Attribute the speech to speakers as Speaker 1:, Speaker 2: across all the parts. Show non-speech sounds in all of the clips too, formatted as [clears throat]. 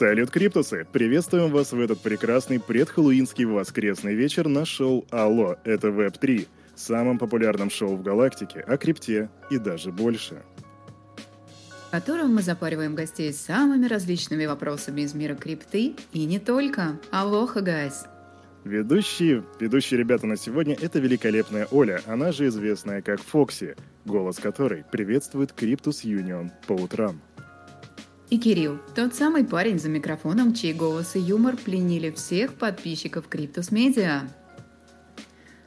Speaker 1: Салют, Cryptus ы! Приветствуем вас в этот прекрасный предхэллоуинский воскресный вечер на шоу «Алло, это Web3», самом популярном шоу в галактике о крипте и даже больше.
Speaker 2: В котором мы запариваем гостей самыми различными вопросами из мира крипты и не только. Aloha, guys!
Speaker 1: Ведущие, ведущие ребята на сегодня — это великолепная Оля, она же известная как Фокси, голос которой приветствует Cryptus Union по утрам.
Speaker 2: И Кирилл, тот самый парень за микрофоном, чей голос и юмор пленили всех подписчиков Cryptus Media.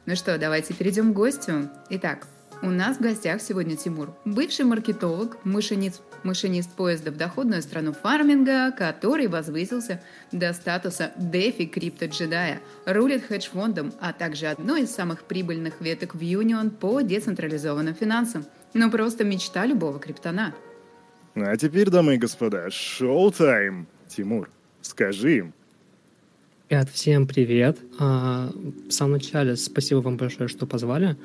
Speaker 2: Ну что, давайте перейдем к гостю. Итак, у нас в гостях сегодня Тимур, бывший маркетолог, машинист, машинист поезда в доходную страну фарминга, который возвысился до статуса DeFi крипто-джедая, рулит хедж-фондом, а также одной из самых прибыльных веток в Union по децентрализованным финансам. Ну просто мечта любого криптона –
Speaker 1: а теперь, дамы и господа, шоу-тайм. Тимур, скажи им.
Speaker 3: Ребят, всем привет. А, в самом начале спасибо вам большое, что позвали.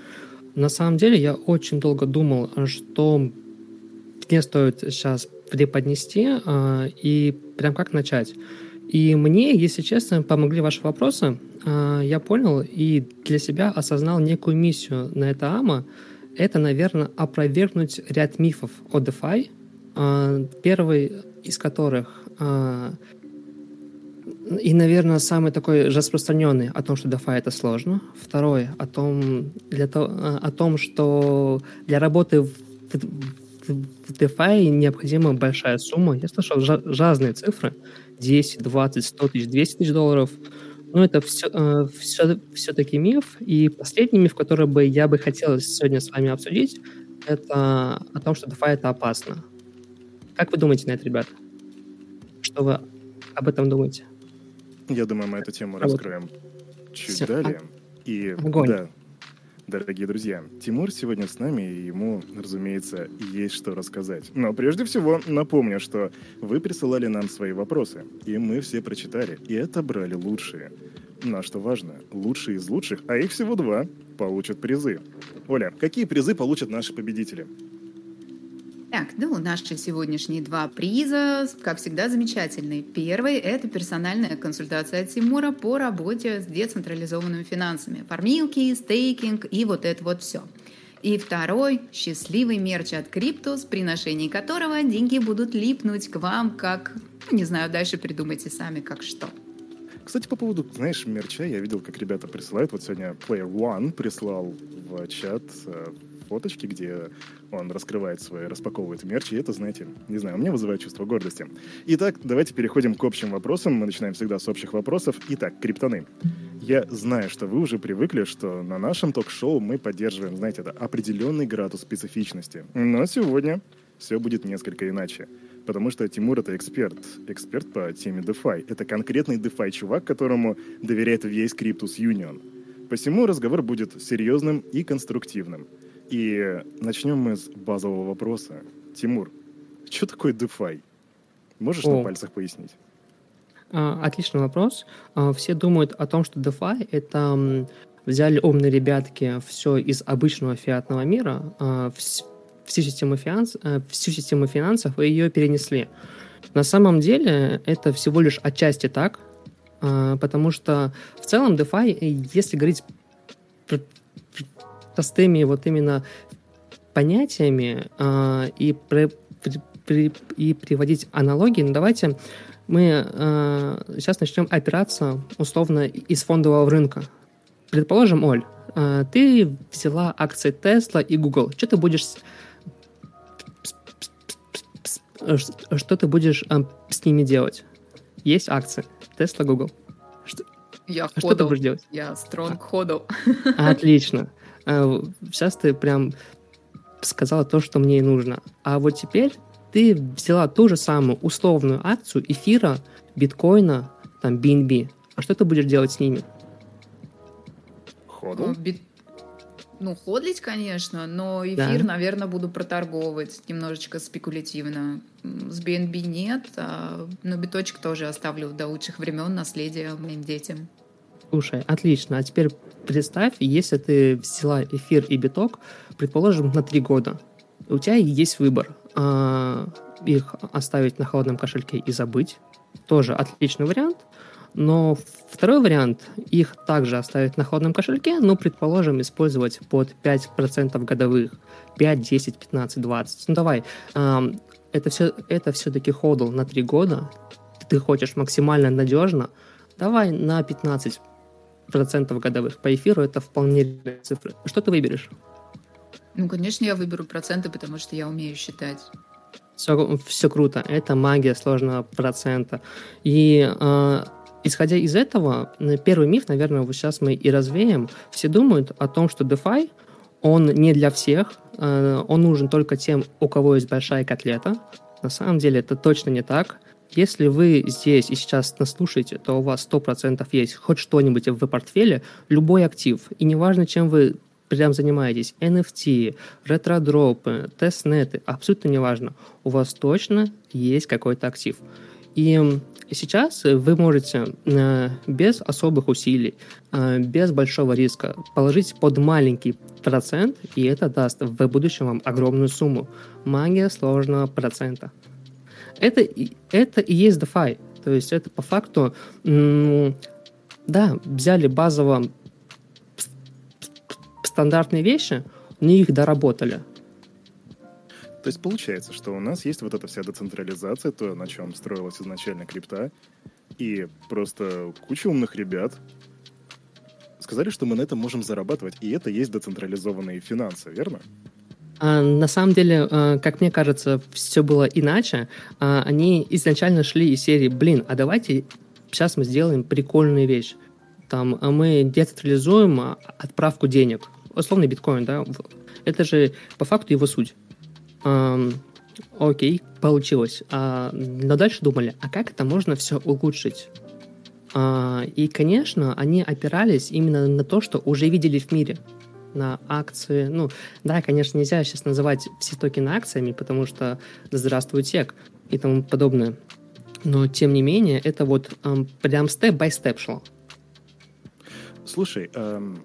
Speaker 3: На самом деле я очень долго думал, что мне стоит сейчас преподнести а, и прям как начать. И мне, если честно, помогли ваши вопросы. А, я понял и для себя осознал некую миссию на это АМА. Это, наверное, опровергнуть ряд мифов о DeFi, первый из которых а, и, наверное, самый такой распространенный о том, что DeFi это сложно. Второй о том, для того, а, о том, что для работы в, в DeFi необходима большая сумма. Я слышал разные цифры. 10, 20, 100 тысяч, 200 тысяч долларов. Но это все, все, все-таки миф. И последний миф, который бы я бы хотел сегодня с вами обсудить, это о том, что DeFi это опасно. Как вы думаете на это, ребята? Что вы об этом думаете?
Speaker 1: Я думаю, мы эту тему а раскроем вот. чуть Все. далее. И
Speaker 3: Огонь. да,
Speaker 1: дорогие друзья, Тимур сегодня с нами, и ему, разумеется, есть что рассказать. Но прежде всего напомню, что вы присылали нам свои вопросы, и мы все прочитали, и отобрали лучшие. Но что важно, лучшие из лучших, а их всего два, получат призы. Оля, какие призы получат наши победители?
Speaker 2: Так, ну, наши сегодняшние два приза, как всегда, замечательные. Первый – это персональная консультация от Тимура по работе с децентрализованными финансами. Фармилки, стейкинг и вот это вот все. И второй – счастливый мерч от Криптус, при ношении которого деньги будут липнуть к вам, как, ну, не знаю, дальше придумайте сами, как что.
Speaker 1: Кстати, по поводу, знаешь, мерча, я видел, как ребята присылают. Вот сегодня Player One прислал в чат э, фоточки, где он раскрывает свои, распаковывает мерч, и это, знаете, не знаю, у меня вызывает чувство гордости. Итак, давайте переходим к общим вопросам. Мы начинаем всегда с общих вопросов. Итак, криптоны. Я знаю, что вы уже привыкли, что на нашем ток-шоу мы поддерживаем, знаете, это определенный градус специфичности. Но сегодня все будет несколько иначе. Потому что Тимур — это эксперт. Эксперт по теме DeFi. Это конкретный DeFi-чувак, которому доверяет весь Cryptus Union. Посему разговор будет серьезным и конструктивным. И начнем мы с базового вопроса. Тимур, что такое DeFi? Можешь О. на пальцах пояснить?
Speaker 3: А, отличный вопрос. А, все думают о том, что DeFi — это взяли умные ребятки все из обычного фиатного мира, а, всю систему, финанс, всю систему финансов и ее перенесли. На самом деле это всего лишь отчасти так, потому что в целом DeFi, если говорить простыми вот именно понятиями э, и, при, при, и приводить аналогии, ну, давайте мы э, сейчас начнем опираться условно из фондового рынка. Предположим, Оль, э, ты взяла акции Tesla и Google. Что ты будешь что ты будешь э, с ними делать? Есть акции Tesla, Google.
Speaker 2: Что, я а что ты будешь делать? Я стронг ходу.
Speaker 3: Отлично. Э, сейчас ты прям сказала то, что мне и нужно. А вот теперь ты взяла ту же самую условную акцию эфира, биткоина, там, BNB. А что ты будешь делать с ними?
Speaker 1: Ходу? Ну, бит...
Speaker 2: ну ходлить, конечно, но эфир, да. наверное, буду проторговывать немножечко спекулятивно. С BNB нет, а... но биточек тоже оставлю до лучших времен наследия моим детям.
Speaker 3: Слушай, отлично. А теперь представь, если ты взяла эфир и биток, предположим, на три года, у тебя есть выбор. э, их оставить на холодном кошельке и забыть. Тоже отличный вариант. Но второй вариант, их также оставить на холодном кошельке, но, предположим, использовать под 5% годовых. 5, 10, 15, 20. Ну давай, э, это, все, это все-таки ходл на 3 года. Ты хочешь максимально надежно, давай на 15 процентов годовых. По эфиру это вполне цифры. Что ты выберешь?
Speaker 2: Ну, конечно, я выберу проценты, потому что я умею считать.
Speaker 3: Все, все круто. Это магия сложного процента. И э, исходя из этого, первый миф, наверное, вот сейчас мы и развеем. Все думают о том, что DeFi, он не для всех, э, он нужен только тем, у кого есть большая котлета. На самом деле это точно не так. Если вы здесь и сейчас нас слушаете, то у вас 100% есть хоть что-нибудь в портфеле, любой актив. И неважно, чем вы прям занимаетесь, NFT, ретродропы, тестнеты, абсолютно неважно, у вас точно есть какой-то актив. И сейчас вы можете э, без особых усилий, э, без большого риска положить под маленький процент, и это даст в будущем вам огромную сумму. Магия сложного процента. Это, это и есть DeFi. То есть это по факту, да, взяли базово стандартные вещи, но их доработали.
Speaker 1: То есть получается, что у нас есть вот эта вся децентрализация, то, на чем строилась изначально крипта, и просто куча умных ребят сказали, что мы на этом можем зарабатывать, и это есть децентрализованные финансы, верно?
Speaker 3: А, на самом деле, а, как мне кажется, все было иначе. А, они изначально шли из серии, блин, а давайте сейчас мы сделаем прикольную вещь. Там мы децентрализуем отправку денег. Условный биткоин, да? Это же по факту его суть. Окей, получилось. Но дальше думали, а как это можно все улучшить? И, конечно, они опирались именно на то, что уже видели в мире на акции. Ну, да, конечно, нельзя сейчас называть все токены акциями, потому что здравствует сек и тому подобное. Но, тем не менее, это вот эм, прям степ-бай-степ шло.
Speaker 1: Слушай, эм,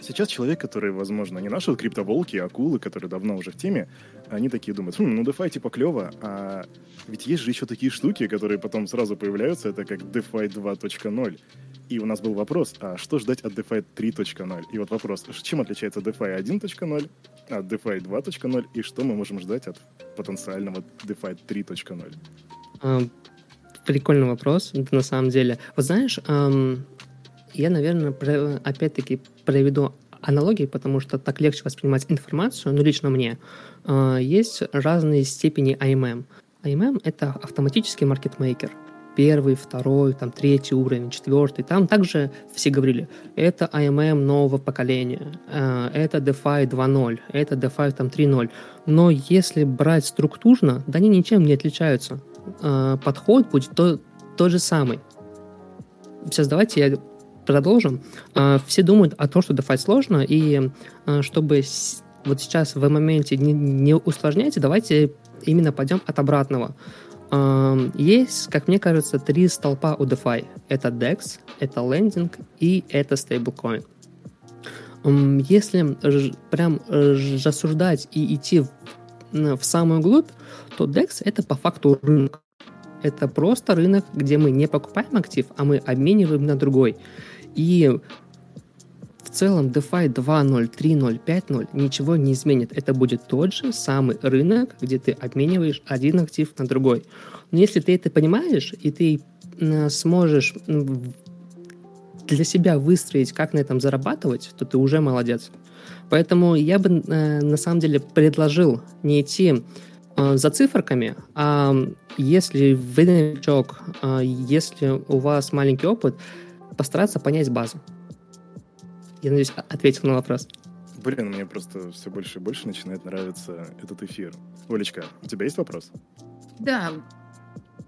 Speaker 1: сейчас человек, который, возможно, не наши криптоволки, а акулы, которые давно уже в теме, они такие думают, хм, ну DeFi типа клево, а ведь есть же еще такие штуки, которые потом сразу появляются, это как DeFi 2.0. И у нас был вопрос, а что ждать от DeFi 3.0? И вот вопрос, чем отличается DeFi 1.0 от DeFi 2.0 и что мы можем ждать от потенциального DeFi 3.0?
Speaker 3: А, прикольный вопрос, на самом деле. Вот знаешь, я, наверное, опять-таки проведу аналогии, потому что так легче воспринимать информацию, но лично мне. А, есть разные степени AMM. AMM — это автоматический маркетмейкер — первый, второй, там, третий уровень, четвертый. Там также все говорили, это AMM нового поколения, э, это DeFi 2.0, это DeFi там 3.0. Но если брать структурно, да они ничем не отличаются. Э, подход будет то, тот же самый. Сейчас давайте я продолжим. Э, все думают о том, что DeFi сложно, и чтобы вот сейчас в моменте не, не усложнять, давайте именно пойдем от обратного. Есть, как мне кажется, три столпа у DeFi. Это DEX, это лендинг и это стейблкоин. Если прям рассуждать и идти в самую глубь, то DEX это по факту рынок. Это просто рынок, где мы не покупаем актив, а мы обмениваем на другой. И в целом DeFi 2.0, 3.0, 5.0 ничего не изменит. Это будет тот же самый рынок, где ты обмениваешь один актив на другой. Но если ты это понимаешь, и ты сможешь для себя выстроить, как на этом зарабатывать, то ты уже молодец. Поэтому я бы э, на самом деле предложил не идти э, за циферками, а если вы новичок, э, если у вас маленький опыт, постараться понять базу. Я надеюсь, ответил на вопрос.
Speaker 1: Блин, мне просто все больше и больше начинает нравиться этот эфир. Олечка, у тебя есть вопрос?
Speaker 2: Да,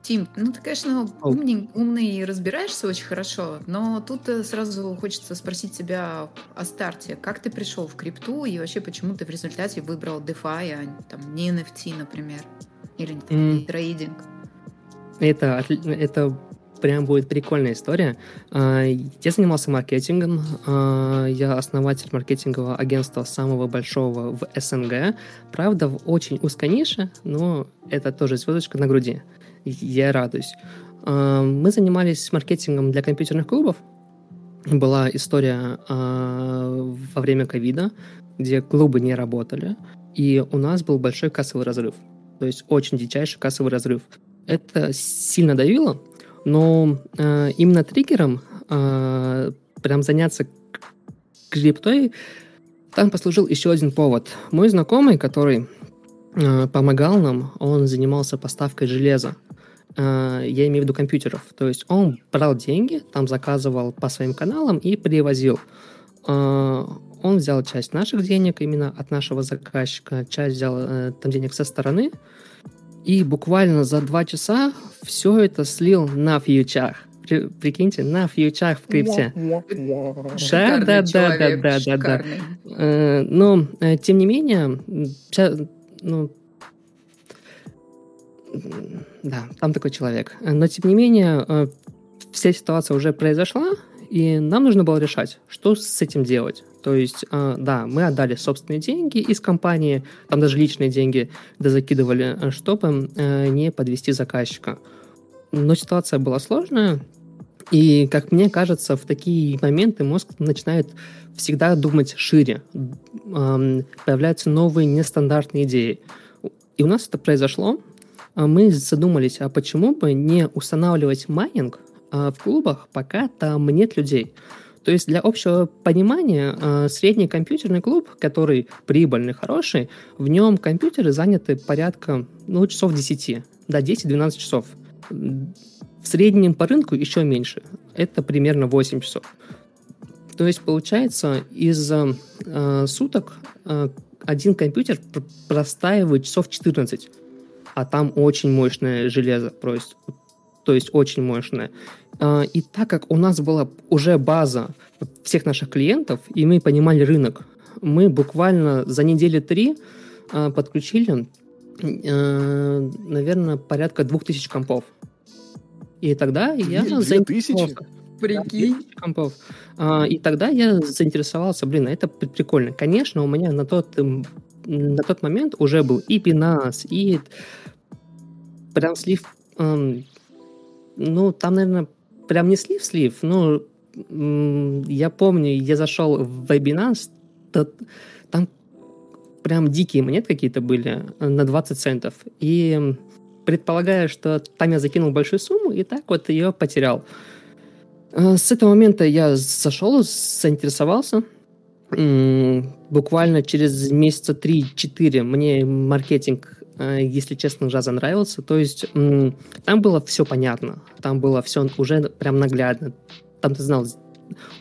Speaker 2: Тим, ну ты, конечно, умный, умный и разбираешься очень хорошо, но тут э, сразу хочется спросить тебя о старте. Как ты пришел в крипту и вообще почему ты в результате выбрал DeFi, а там, не NFT, например, или там, mm. трейдинг?
Speaker 3: Это, это прям будет прикольная история. А, я занимался маркетингом. А, я основатель маркетингового агентства самого большого в СНГ. Правда, в очень узкой нише, но это тоже звездочка на груди. Я радуюсь. А, мы занимались маркетингом для компьютерных клубов. Была история во время ковида, где клубы не работали, и у нас был большой кассовый разрыв. То есть очень дичайший кассовый разрыв. Это сильно давило, но э, именно триггером э, прям заняться криптой там послужил еще один повод. Мой знакомый, который э, помогал нам, он занимался поставкой железа. Э, я имею в виду компьютеров. То есть он брал деньги, там заказывал по своим каналам и привозил. Э, он взял часть наших денег именно от нашего заказчика, часть взял э, там денег со стороны, и буквально за два часа все это слил на фьючах. При, прикиньте, на фьючах в крипте. Да, да, да, да, да, да, да. Э, но, э, тем не менее, ну, да, там такой человек. Но, тем не менее, э, вся ситуация уже произошла, и нам нужно было решать, что с этим делать. То есть, э, да, мы отдали собственные деньги из компании, там даже личные деньги закидывали, э, чтобы э, не подвести заказчика. Но ситуация была сложная, и, как мне кажется, в такие моменты мозг начинает всегда думать шире. Появляются новые нестандартные идеи. И у нас это произошло. Мы задумались, а почему бы не устанавливать майнинг а, в клубах пока там нет людей. То есть для общего понимания а, средний компьютерный клуб, который прибыльный, хороший, в нем компьютеры заняты порядка ну, часов 10, да, 10-12 часов. В среднем по рынку еще меньше. Это примерно 8 часов. То есть получается из э, суток э, один компьютер простаивает часов 14, а там очень мощное железо, то есть, то есть очень мощное. А, и так как у нас была уже база всех наших клиентов, и мы понимали рынок, мы буквально за недели три а, подключили, а, наверное, порядка двух тысяч компов. И тогда я
Speaker 1: заинтересовался.
Speaker 2: Прикинь.
Speaker 3: компов. И тогда я заинтересовался, блин, это прикольно. Конечно, у меня на тот, на тот момент уже был и Binance, и прям слив ну, там, наверное, прям не слив-слив, но я помню, я зашел в Binance, то, там прям дикие монеты какие-то были на 20 центов. И предполагая, что там я закинул большую сумму, и так вот ее потерял. Э, с этого момента я зашел, заинтересовался. Буквально через месяца 3-4 мне маркетинг Э, если честно, уже нравился. То есть там было все понятно, там было все уже прям наглядно. Там ты знал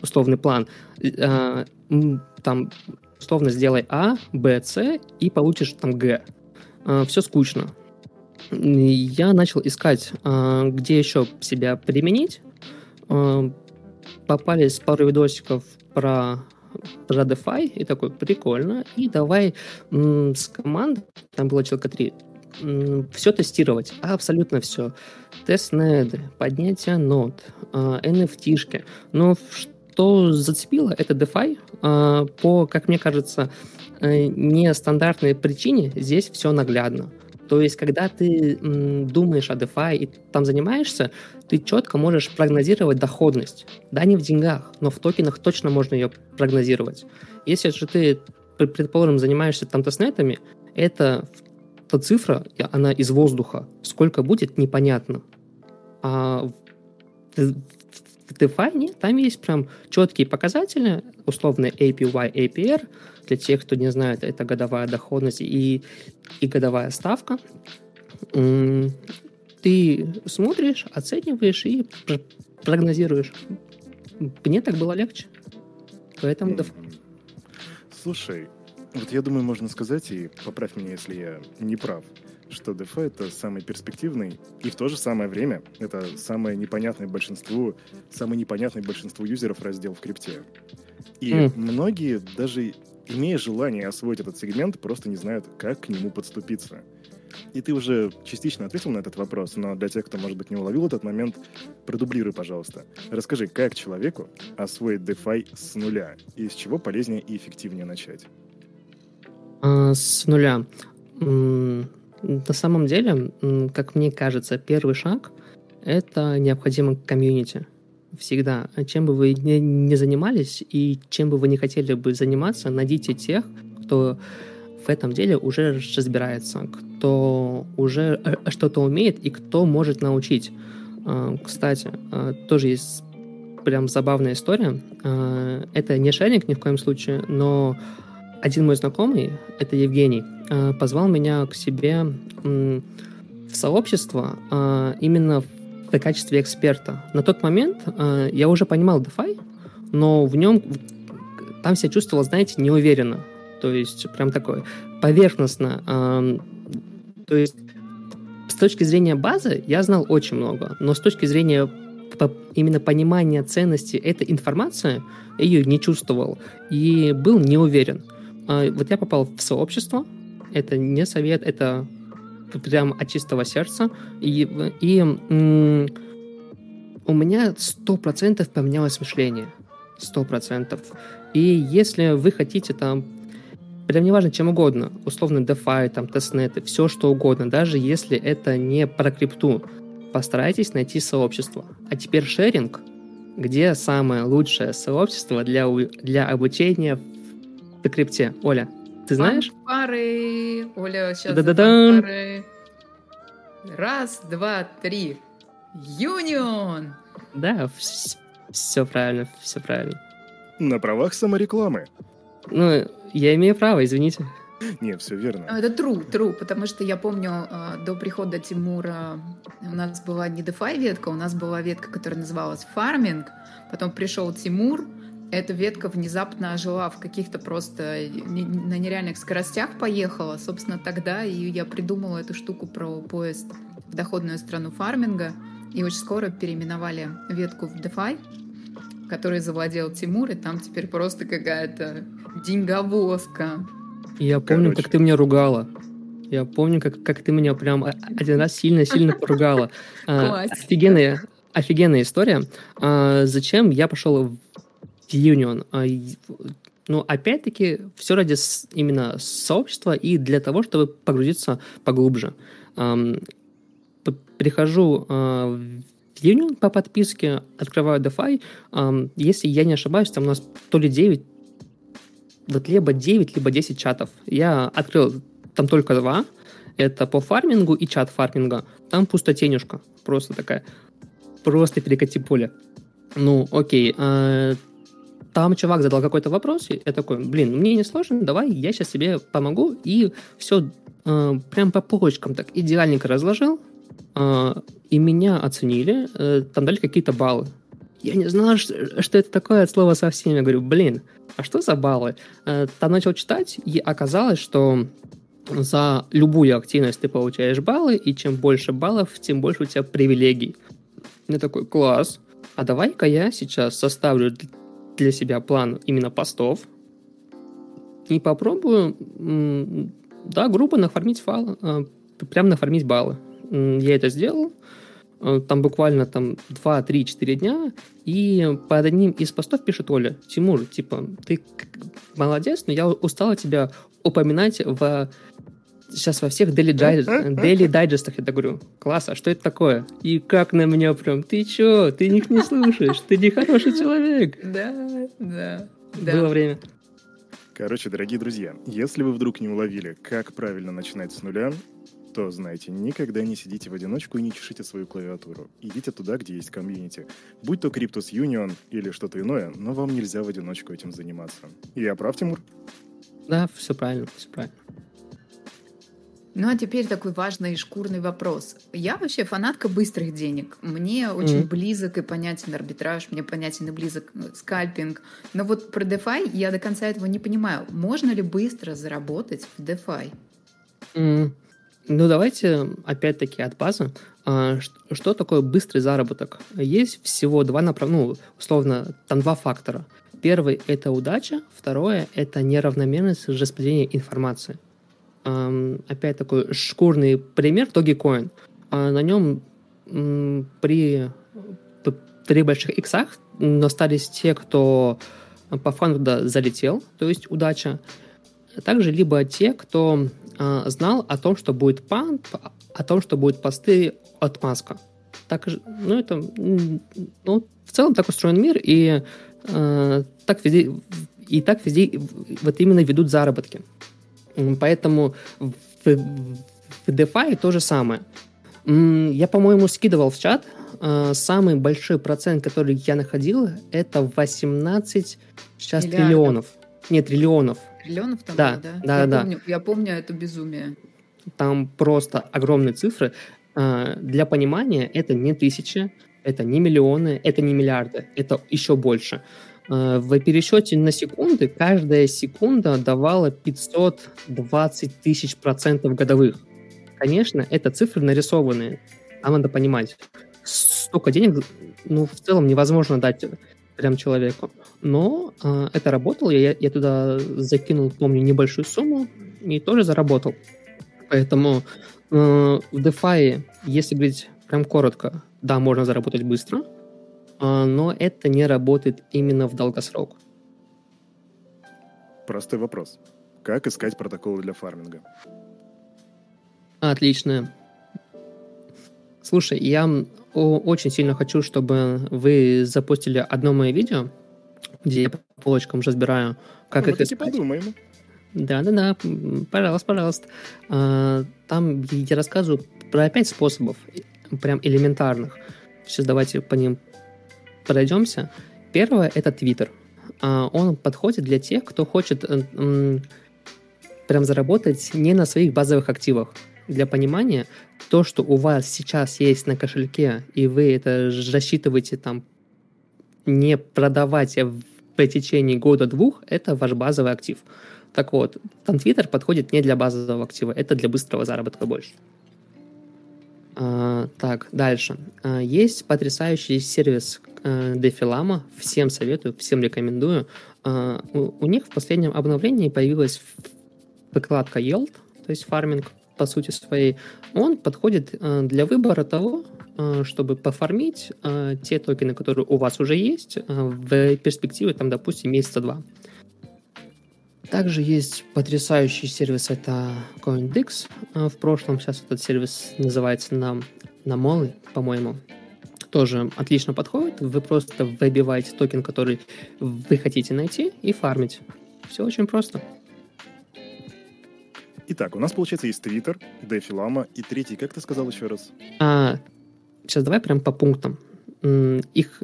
Speaker 3: условный план. Э, там условно сделай А, Б, С и получишь там Г. Э, все скучно. Я начал искать, где еще себя применить. Попались пару видосиков про про и такой, прикольно, и давай м, с командой, там было человека три, м, все тестировать, абсолютно все. Тестнеды, поднятие нот, э, NFT-шки. Но что зацепило, это DeFi. Э, по, как мне кажется, э, нестандартной причине здесь все наглядно. То есть, когда ты м, думаешь о DeFi и там занимаешься, ты четко можешь прогнозировать доходность. Да, не в деньгах, но в токенах точно можно ее прогнозировать. Если же ты, предположим, занимаешься там тестнетами, это та цифра, она из воздуха. Сколько будет, непонятно. А в DeFi нет, там есть прям четкие показатели, условно APY, APR. Для тех, кто не знает, это годовая доходность и, и годовая ставка ты смотришь, оцениваешь и прогнозируешь. Мне так было легче. Поэтому...
Speaker 1: Слушай, вот я думаю, можно сказать, и поправь меня, если я не прав, что DeFi — это самый перспективный, и в то же самое время это самое непонятное большинству, самый непонятный большинству юзеров раздел в крипте. И mm. многие, даже имея желание освоить этот сегмент, просто не знают, как к нему подступиться. И ты уже частично ответил на этот вопрос, но для тех, кто, может быть, не уловил этот момент, продублируй, пожалуйста. Расскажи, как человеку освоить DeFi с нуля, и с чего полезнее и эффективнее начать?
Speaker 3: А, с нуля. На самом деле, как мне кажется, первый шаг — это необходимо комьюнити. Всегда. Чем бы вы ни, ни занимались и чем бы вы не хотели бы заниматься, найдите тех, кто в этом деле уже разбирается, кто уже э, что-то умеет и кто может научить. А, кстати, а, тоже есть прям забавная история. Это не шеринг ни в коем случае, но один мой знакомый, это Евгений, позвал меня к себе в сообщество именно в качестве эксперта. На тот момент я уже понимал DeFi, но в нем там себя чувствовал, знаете, неуверенно. То есть прям такой поверхностно. То есть с точки зрения базы я знал очень много, но с точки зрения именно понимания ценности этой информации ее не чувствовал и был не уверен. А, вот я попал в сообщество, это не совет, это прям от чистого сердца, и, и у меня сто процентов поменялось мышление, сто процентов. И если вы хотите там прям неважно чем угодно, условно DeFi, там, тестнеты, все что угодно, даже если это не про крипту, постарайтесь найти сообщество. А теперь шеринг, где самое лучшее сообщество для, для обучения в крипте. Оля, ты знаешь?
Speaker 2: Пары. Оля, сейчас
Speaker 3: да -да -да.
Speaker 2: пары. Раз, два, три. Юнион!
Speaker 3: Да, все правильно, все правильно.
Speaker 1: На правах саморекламы.
Speaker 3: Ну, я имею право, извините.
Speaker 1: Не, все верно.
Speaker 2: Это true, true, потому что я помню, а, до прихода Тимура у нас была не DeFi ветка, у нас была ветка, которая называлась Farming, потом пришел Тимур, эта ветка внезапно ожила в каких-то просто на нереальных скоростях поехала. Собственно, тогда и я придумала эту штуку про поезд в доходную страну фарминга. И очень скоро переименовали ветку в DeFi, который завладел Тимур, и там теперь просто какая-то деньговозка.
Speaker 3: Я помню, Короче. как ты меня ругала. Я помню, как, как ты меня прям один раз сильно-сильно поругала. А, офигенная, офигенная история. А, зачем я пошел в Union? А, ну, опять-таки, все ради именно сообщества и для того, чтобы погрузиться поглубже. Прихожу в Union по подписке, открываю DeFi. Если я не ошибаюсь, там у нас то ли 9, вот либо 9, либо 10 чатов. Я открыл там только два. Это по фармингу и чат фарминга. Там пустотенюшка. Просто такая. Просто перекати поле. Ну, окей. Там чувак задал какой-то вопрос, и я такой, блин, мне не сложно, давай я сейчас тебе помогу. И все а, прям по полочкам так идеальненько разложил. А, и меня оценили. А, там дали какие-то баллы. Я не знал, что, что это такое от слова совсем. Я говорю, блин, а что за баллы? Э, там начал читать, и оказалось, что за любую активность ты получаешь баллы, и чем больше баллов, тем больше у тебя привилегий. Я такой, класс. А давай-ка я сейчас составлю для себя план именно постов и попробую, да, грубо нафармить фал, э, прям нафармить баллы. Я это сделал, Э, там буквально там 2, 3, 4 дня, и под одним из постов пишет Оля, Тимур, типа, ты молодец, но я устала тебя упоминать в сейчас во всех daily, digest, daily дайджестах, я так говорю, класс, а что это такое? И как на меня прям, ты чё, ты них не слушаешь, ты не хороший человек. [laughs]
Speaker 2: Да, да.
Speaker 3: Было время.
Speaker 1: Короче, дорогие друзья, если вы вдруг не уловили, как правильно начинать с нуля, то, знаете, никогда не сидите в одиночку и не чешите свою клавиатуру. Идите туда, где есть комьюнити. Будь то Cryptos Union или что-то иное, но вам нельзя в одиночку этим заниматься. Я прав, Тимур?
Speaker 3: Да, все правильно, все правильно.
Speaker 2: Ну а теперь такой важный шкурный вопрос. Я вообще фанатка быстрых денег. Мне очень mm-hmm. близок и понятен арбитраж, мне понятен и близок э, скальпинг. Но вот про DeFi я до конца этого не понимаю. Можно ли быстро заработать в DeFi?
Speaker 3: Mm. Ну, давайте опять-таки от базы. А, что такое быстрый заработок? Есть всего два направления, ну, условно, там два фактора. Первый – это удача, второе – это неравномерность распределения информации. Опять такой шкурный пример Dogecoin. А на нем при, при больших иксах остались те, кто по фанду залетел, то есть удача. Также либо те, кто э, знал о том, что будет пант, о том, что будет посты от Маска. Так, ну, это, ну, в целом так устроен мир, и э, так везде, и так везде вот именно ведут заработки. Поэтому в, в DeFi то же самое. Я, по-моему, скидывал в чат. Э, самый большой процент, который я находил, это 18 сейчас Миллиардов. триллионов. Нет, триллионов.
Speaker 2: Триллионов там
Speaker 3: да,
Speaker 2: да?
Speaker 3: Да,
Speaker 2: я
Speaker 3: да.
Speaker 2: Помню, я помню это безумие.
Speaker 3: Там просто огромные цифры. Э, для понимания, это не тысячи, это не миллионы, это не миллиарды, это еще больше. Э, в пересчете на секунды каждая секунда давала 520 тысяч процентов годовых. Конечно, это цифры нарисованные, а надо понимать. Столько денег, ну, в целом невозможно дать прям человеку. Но э, это работало, я, я туда закинул, помню, небольшую сумму и тоже заработал. Поэтому э, в DeFi, если говорить прям коротко, да, можно заработать быстро, но это не работает именно в долгосрок.
Speaker 1: Простой вопрос. Как искать протоколы для фарминга?
Speaker 3: Отлично. Слушай, я очень сильно хочу, чтобы вы запустили одно мое видео, где я по полочкам разбираю, как
Speaker 1: ну,
Speaker 3: их искать.
Speaker 1: подумаем.
Speaker 3: Да-да-да, пожалуйста, пожалуйста. А, там я рассказываю про пять способов, прям элементарных. Сейчас давайте по ним пройдемся. Первое — это Твиттер. А, он подходит для тех, кто хочет прям заработать не на своих базовых активах. Для понимания, то, что у вас сейчас есть на кошельке, и вы это рассчитываете там не продавать в течение года-двух, это ваш базовый актив. Так вот, там Twitter подходит не для базового актива, это для быстрого заработка больше. А, так, дальше. А, есть потрясающий сервис а, Defilama, всем советую, всем рекомендую. А, у, у них в последнем обновлении появилась выкладка Yield, то есть фарминг по сути своей. Он подходит а, для выбора того, а, чтобы пофармить а, те токены, которые у вас уже есть, а, в перспективе, там, допустим, месяца два. Также есть потрясающий сервис, это CoinDix. А, в прошлом сейчас этот сервис называется на, на Молы, по-моему. Тоже отлично подходит. Вы просто выбиваете токен, который вы хотите найти, и фармить. Все очень просто.
Speaker 1: Итак, у нас, получается, есть Twitter, DeFi Lama и третий, как ты сказал еще раз?
Speaker 3: А, сейчас давай прям по пунктам. Их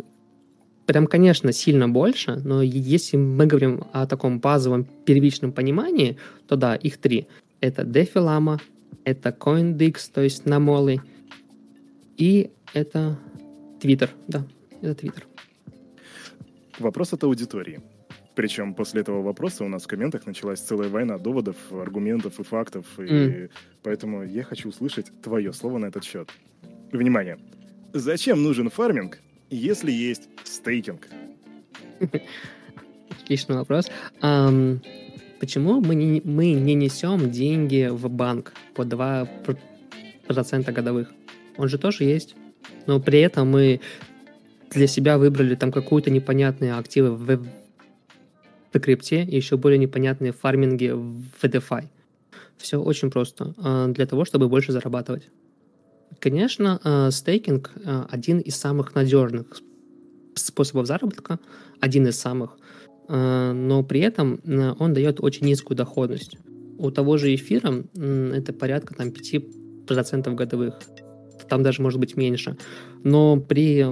Speaker 3: прям, конечно, сильно больше, но если мы говорим о таком базовом первичном понимании, то да, их три. Это DeFi это CoinDix, то есть намолы, и это Twitter, да, это Twitter.
Speaker 1: Вопрос от аудитории. Причем после этого вопроса у нас в комментах началась целая война доводов, аргументов и фактов. Mm. И поэтому я хочу услышать твое слово на этот счет. Внимание! Зачем нужен фарминг, если есть стейкинг? [laughs]
Speaker 3: Отличный вопрос. Um, почему мы не, мы не несем деньги в банк по 2% годовых? Он же тоже есть. Но при этом мы для себя выбрали там какую-то непонятные активы в, в крипте и еще более непонятные фарминги в DeFi. Все очень просто. Uh, для того, чтобы больше зарабатывать. Конечно, э, стейкинг э, один из самых надежных способов заработка, один из самых, но при этом он дает очень низкую доходность. У того же эфира это порядка там, 5% годовых, там даже может быть меньше. Но при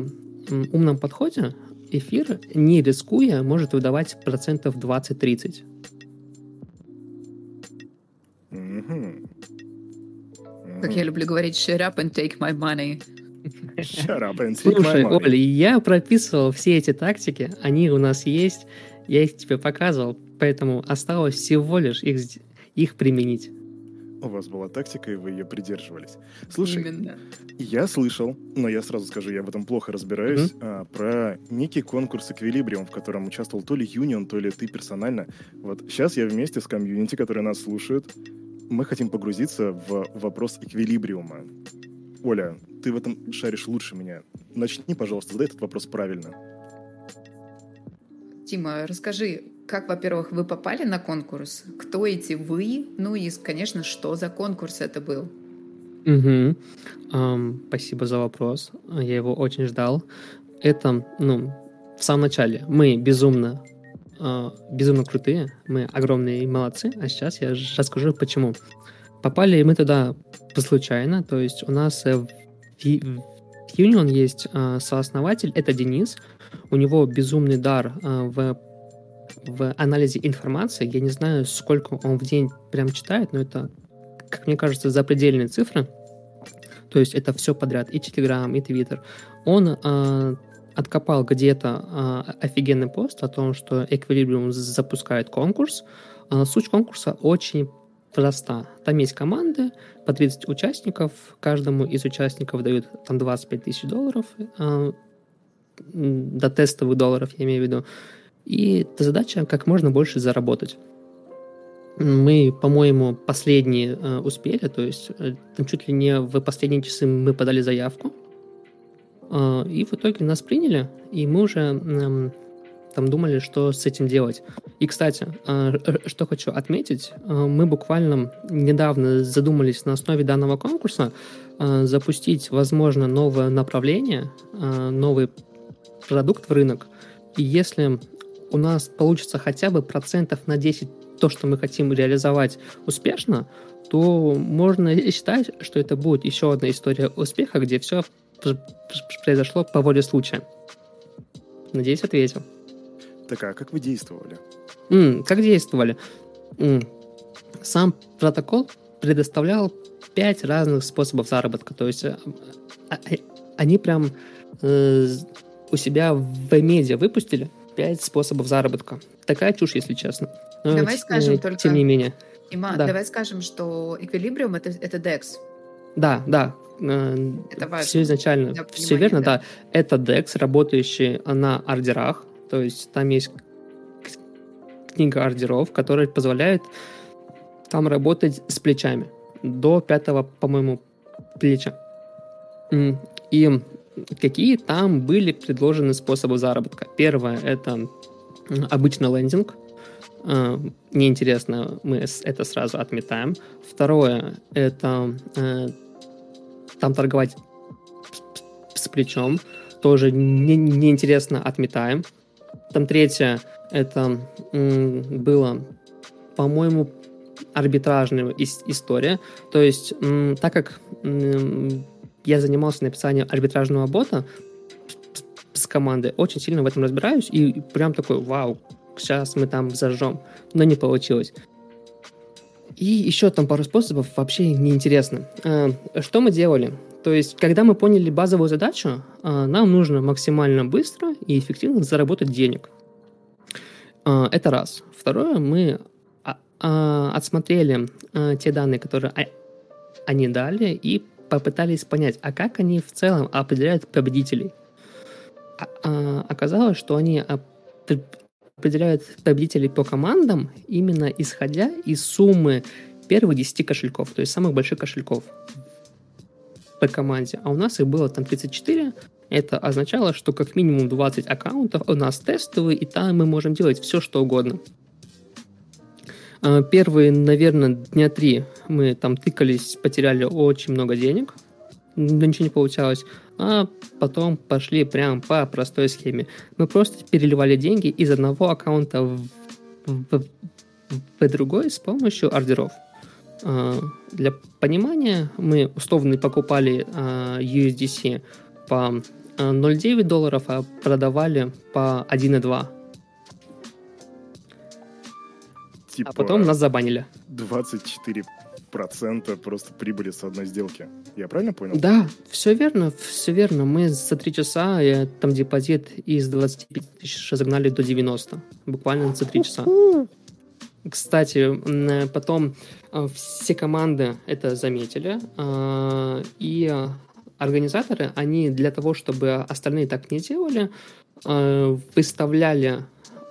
Speaker 3: умном подходе эфир, не рискуя, может выдавать процентов 20-30.
Speaker 2: Как я люблю говорить, shut up and take my money.
Speaker 1: Shut up and take
Speaker 3: Слушай,
Speaker 1: my money.
Speaker 3: Оля, я прописывал все эти тактики, они у нас есть, я их тебе показывал, поэтому осталось всего лишь их, их применить.
Speaker 1: У вас была тактика, и вы ее придерживались. Слушай,
Speaker 2: Именно.
Speaker 1: я слышал, но я сразу скажу, я в этом плохо разбираюсь, mm-hmm. а, про некий конкурс Эквилибриум, в котором участвовал то ли Юнион, то ли ты персонально. Вот сейчас я вместе с комьюнити, которые нас слушают, мы хотим погрузиться в вопрос эквилибриума. Оля, ты в этом шаришь лучше меня. Начни, пожалуйста, задай этот вопрос правильно.
Speaker 2: Тима, расскажи, как, во-первых, вы попали на конкурс? Кто эти вы? Ну и, конечно, что за конкурс это был?
Speaker 3: Угу. Um, спасибо за вопрос. Я его очень ждал. Это, ну, в самом начале мы безумно, uh, безумно крутые, мы огромные молодцы, а сейчас я расскажу почему. Попали мы туда случайно, то есть у нас в, в Union есть uh, сооснователь, это Денис, у него безумный дар uh, в в анализе информации. Я не знаю, сколько он в день прям читает, но это, как мне кажется, запредельные цифры. То есть это все подряд, и Telegram, и Twitter. Он э, откопал где-то э, офигенный пост о том, что Equilibrium запускает конкурс. Э, суть конкурса очень проста. Там есть команды, по 30 участников, каждому из участников дают там 25 тысяч долларов, э, до тестовых долларов, я имею в виду. И задача как можно больше заработать. Мы, по-моему, последние э, успели, то есть э, чуть ли не в последние часы мы подали заявку, э, и в итоге нас приняли, и мы уже э, там думали, что с этим делать. И, кстати, что хочу отметить, мы буквально недавно задумались на основе данного конкурса запустить, возможно, новое направление, новый продукт в рынок. И если у нас получится хотя бы процентов на 10 то, что мы хотим реализовать успешно, то можно считать, что это будет еще одна история успеха, где все произошло по воле случая. Надеюсь, ответил.
Speaker 1: Так, а как вы действовали?
Speaker 3: Mm, как действовали? Mm. Сам протокол предоставлял пять разных способов заработка. То есть э, а, э, они прям э, у себя в медиа выпустили, пять способов заработка. Такая чушь, если честно.
Speaker 2: Но, давай скажем только...
Speaker 3: Тем не менее.
Speaker 2: Има, да. давай скажем, что эквилибриум это, это DEX.
Speaker 3: Да, да. Э, это важно. Все изначально, все верно, да. да. Это DEX, работающий на ордерах. То есть там есть книга ордеров, которая позволяет там работать с плечами. До пятого, по-моему, плеча. И какие там были предложены способы заработка. Первое — это обычный лендинг. А, неинтересно, мы это сразу отметаем. Второе — это э, там торговать с плечом. Тоже неинтересно, отметаем. Там третье — это было, по-моему, арбитражная история. То есть, так как я занимался написанием арбитражного бота с командой, очень сильно в этом разбираюсь, и прям такой, вау, сейчас мы там зажжем, но не получилось. И еще там пару способов вообще неинтересно. А, что мы делали? То есть, когда мы поняли базовую задачу, а, нам нужно максимально быстро и эффективно заработать денег. А, это раз. Второе, мы отсмотрели те данные, которые они дали, и попытались понять, а как они в целом определяют победителей. А, а, оказалось, что они определяют победителей по командам именно исходя из суммы первых 10 кошельков, то есть самых больших кошельков по команде. А у нас их было там 34. Это означало, что как минимум 20 аккаунтов у нас тестовые, и там мы можем делать все, что угодно. А, первые, наверное, дня три мы там тыкались, потеряли очень много денег, но ничего не получалось. А потом пошли прям по простой схеме. Мы просто переливали деньги из одного аккаунта в, в, в другой с помощью ордеров. А, для понимания, мы условно покупали а, USDC по 0,9 долларов, а продавали по 1,2
Speaker 1: типа...
Speaker 3: А потом нас забанили.
Speaker 1: 24 процента просто прибыли с одной сделки. Я правильно понял?
Speaker 3: Да, все верно, все верно. Мы за три часа я, там депозит из 25 тысяч разогнали до 90. Буквально за три часа. Кстати, потом э, все команды это заметили, э, и организаторы, они для того, чтобы остальные так не делали, э, выставляли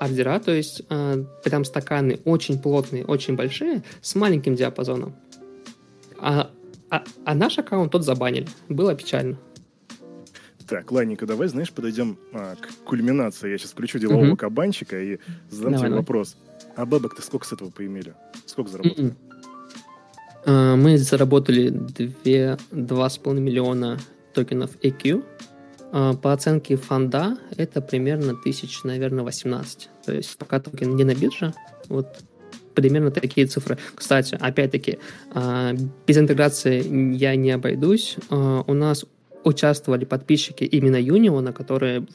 Speaker 3: ордера, то есть э, прям стаканы очень плотные, очень большие, с маленьким диапазоном. А, а, а наш аккаунт тот забанили. Было печально.
Speaker 1: Так, ладненько, давай, знаешь, подойдем а, к кульминации. Я сейчас включу делового угу. кабанчика и задам давай, тебе вопрос. А бабок ты сколько с этого поимели? Сколько заработали? Mm-mm.
Speaker 3: А, мы заработали 2,5 миллиона токенов EQ. А, по оценке фонда это примерно тысяч, наверное, 18. То есть пока токен не на бирже, вот примерно такие цифры. Кстати, опять-таки, а, без интеграции я не обойдусь. У нас участвовали подписчики именно Юниона, которые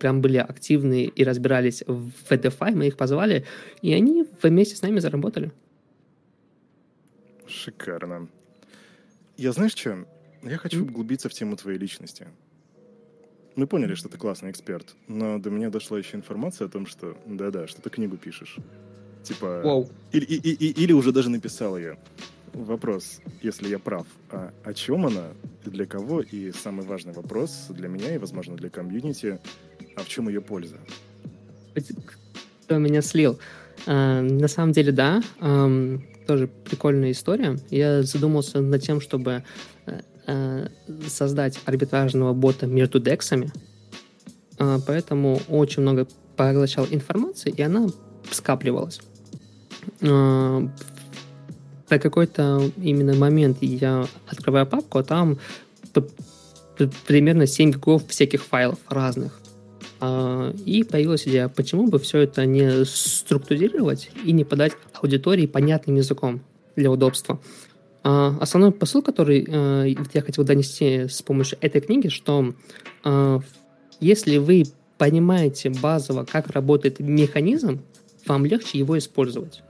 Speaker 3: прям были активны и разбирались в DeFi, мы их позвали, и они вместе с нами заработали.
Speaker 1: Шикарно. Я знаешь что? Я хочу углубиться в тему твоей личности. Мы поняли, что ты классный эксперт, но до меня дошла еще информация о том, что да-да, что ты книгу пишешь. Типа... Wow. Или, и, и, или уже даже написал ее. Вопрос, если я прав, а о чем она, и для кого, и самый важный вопрос для меня и, возможно, для комьюнити, а в чем ее польза?
Speaker 3: Кто меня слил? А, на самом деле, да. А, тоже прикольная история. Я задумался над тем, чтобы э, создать арбитражного бота между дексами. Э, поэтому очень много поглощал информации, и она скапливалась. Э, в какой-то именно момент я открываю папку, а там примерно 7 гигов всяких файлов разных. А, и появилась идея, почему бы все это не структурировать и не подать аудитории понятным языком для удобства. А, основной посыл, который э, я хотел донести с помощью этой книги, что э, если вы понимаете базово, как работает механизм, вам легче его использовать.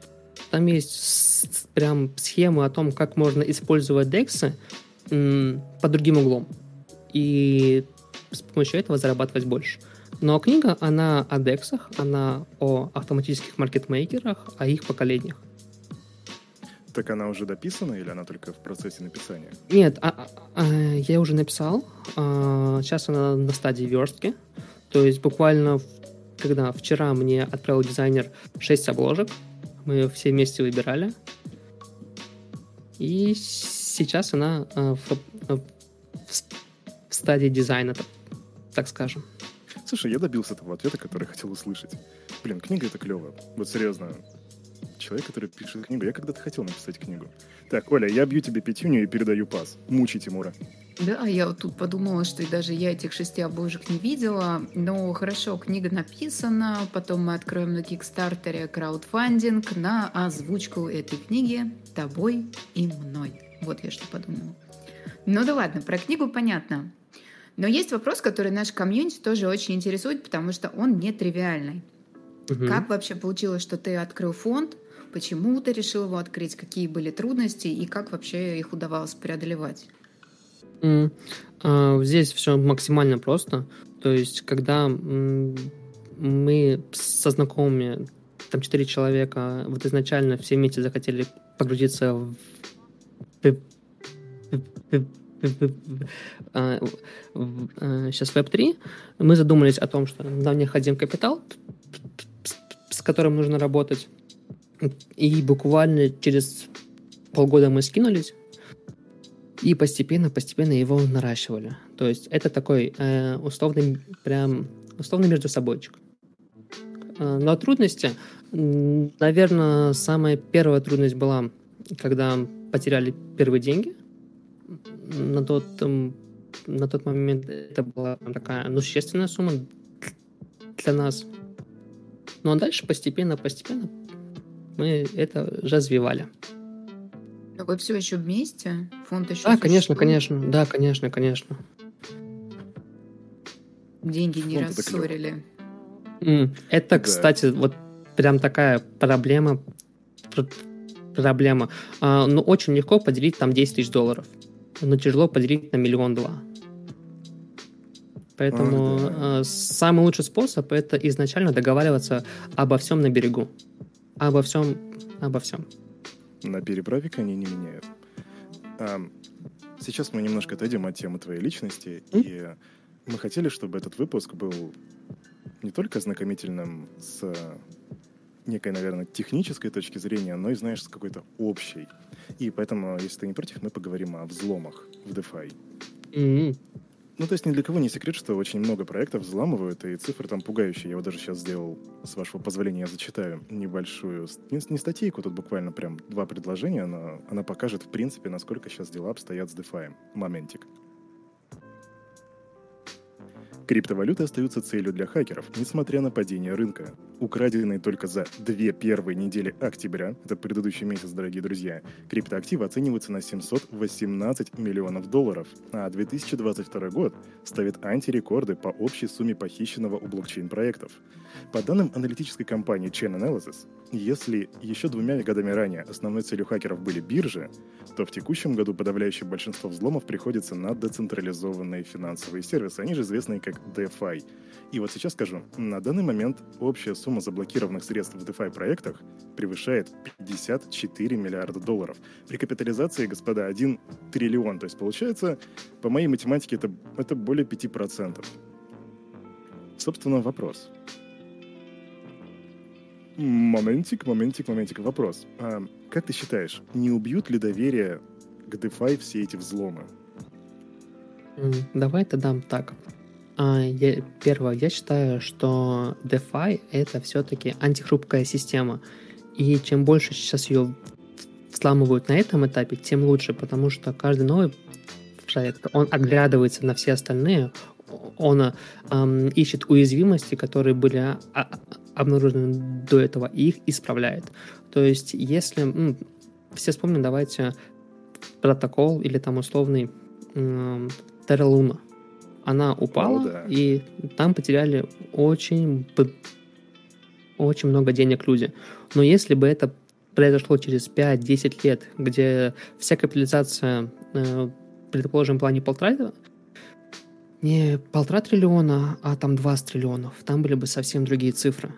Speaker 3: Там есть прям схема о том, как можно использовать DEX под другим углом. И с помощью этого зарабатывать больше. Но книга, она о дексах, она о автоматических маркетмейкерах, о их поколениях.
Speaker 1: Так она уже дописана или она только в процессе написания?
Speaker 3: Нет, а, а, а, я уже написал. А, сейчас она на стадии верстки. То есть буквально, когда вчера мне отправил дизайнер 6 обложек, мы все вместе выбирали. И сейчас она а, в, в, в стадии дизайна, так, так скажем.
Speaker 1: Слушай, я добился того ответа, который хотел услышать. Блин, книга это клево. Вот серьезно. Человек, который пишет книгу. Я когда-то хотел написать книгу. Так, Оля, я бью тебе пятюню и передаю пас. Мучи Тимура.
Speaker 2: Да, я вот тут подумала, что даже я этих шести обложек не видела. Но хорошо, книга написана. Потом мы откроем на Кикстартере краудфандинг на озвучку этой книги тобой и мной. Вот я что подумала. Ну да ладно, про книгу понятно. Но есть вопрос, который наш комьюнити тоже очень интересует, потому что он нетривиальный. Угу. Как вообще получилось, что ты открыл фонд? Почему ты решил его открыть? Какие были трудности и как вообще их удавалось преодолевать?
Speaker 3: Mm. Uh, здесь все максимально просто. То есть, когда мы со знакомыми, там четыре человека, вот изначально все вместе захотели погрузиться в сейчас Web3, мы задумались о том, что нам необходим капитал, с которым нужно работать. И буквально через полгода мы скинулись и постепенно, постепенно его наращивали. То есть это такой э, условный, прям условный между собойчик. Э, но трудности, наверное, самая первая трудность была, когда потеряли первые деньги на тот, на тот момент это была такая ну, существенная сумма для нас. Ну а дальше постепенно, постепенно мы это развивали.
Speaker 2: А вы все еще вместе? Фонд еще
Speaker 3: Да, конечно, конечно. Да, конечно, конечно.
Speaker 2: Деньги не Фонд рассорили.
Speaker 3: Это, кстати, вот прям такая проблема. Проблема. А, ну, очень легко поделить там 10 тысяч долларов но тяжело поделить на миллион два. Поэтому Ах, да. самый лучший способ это изначально договариваться обо всем на берегу. Обо всем, обо всем.
Speaker 1: На переправе они не меняют. Сейчас мы немножко отойдем от темы твоей личности, mm? и мы хотели, чтобы этот выпуск был не только ознакомительным с некой, наверное, технической точки зрения, но и, знаешь, с какой-то общей. И поэтому, если ты не против, мы поговорим о взломах в DeFi.
Speaker 3: Mm-hmm.
Speaker 1: Ну, то есть ни для кого не секрет, что очень много проектов взламывают, и цифры там пугающие. Я вот даже сейчас сделал, с вашего позволения, я зачитаю небольшую, не, не статейку, тут буквально прям два предложения, но она покажет, в принципе, насколько сейчас дела обстоят с DeFi. Моментик. Криптовалюты остаются целью для хакеров, несмотря на падение рынка. Украденные только за две первые недели октября, это предыдущий месяц, дорогие друзья, криптоактивы оцениваются на 718 миллионов долларов, а 2022 год ставит антирекорды по общей сумме похищенного у блокчейн-проектов. По данным аналитической компании Chain Analysis, если еще двумя годами ранее основной целью хакеров были биржи, то в текущем году подавляющее большинство взломов приходится на децентрализованные финансовые сервисы, они же известные как DeFi. И вот сейчас скажу, на данный момент общая сумма заблокированных средств в DeFi проектах превышает 54 миллиарда долларов. При капитализации, господа, 1 триллион. То есть получается, по моей математике, это, это более 5%. Собственно, вопрос. Моментик, моментик, моментик. Вопрос. А, как ты считаешь, не убьют ли доверие к DeFi все эти взломы?
Speaker 3: Давай тогда так. А, я, первое, я считаю, что DeFi это все-таки антихрупкая система. И чем больше сейчас ее взламывают на этом этапе, тем лучше, потому что каждый новый проект, он оглядывается на все остальные, он эм, ищет уязвимости, которые были а, обнаружены до этого, и их исправляет. То есть, если... Ну, все вспомним, давайте протокол или там условный э, Terra Luna. Она упала, oh, да. и там потеряли очень, очень много денег люди. Но если бы это произошло через 5-10 лет, где вся капитализация, э, предположим, в плане полтора, не полтора триллиона, а там 20 триллионов, там были бы совсем другие цифры.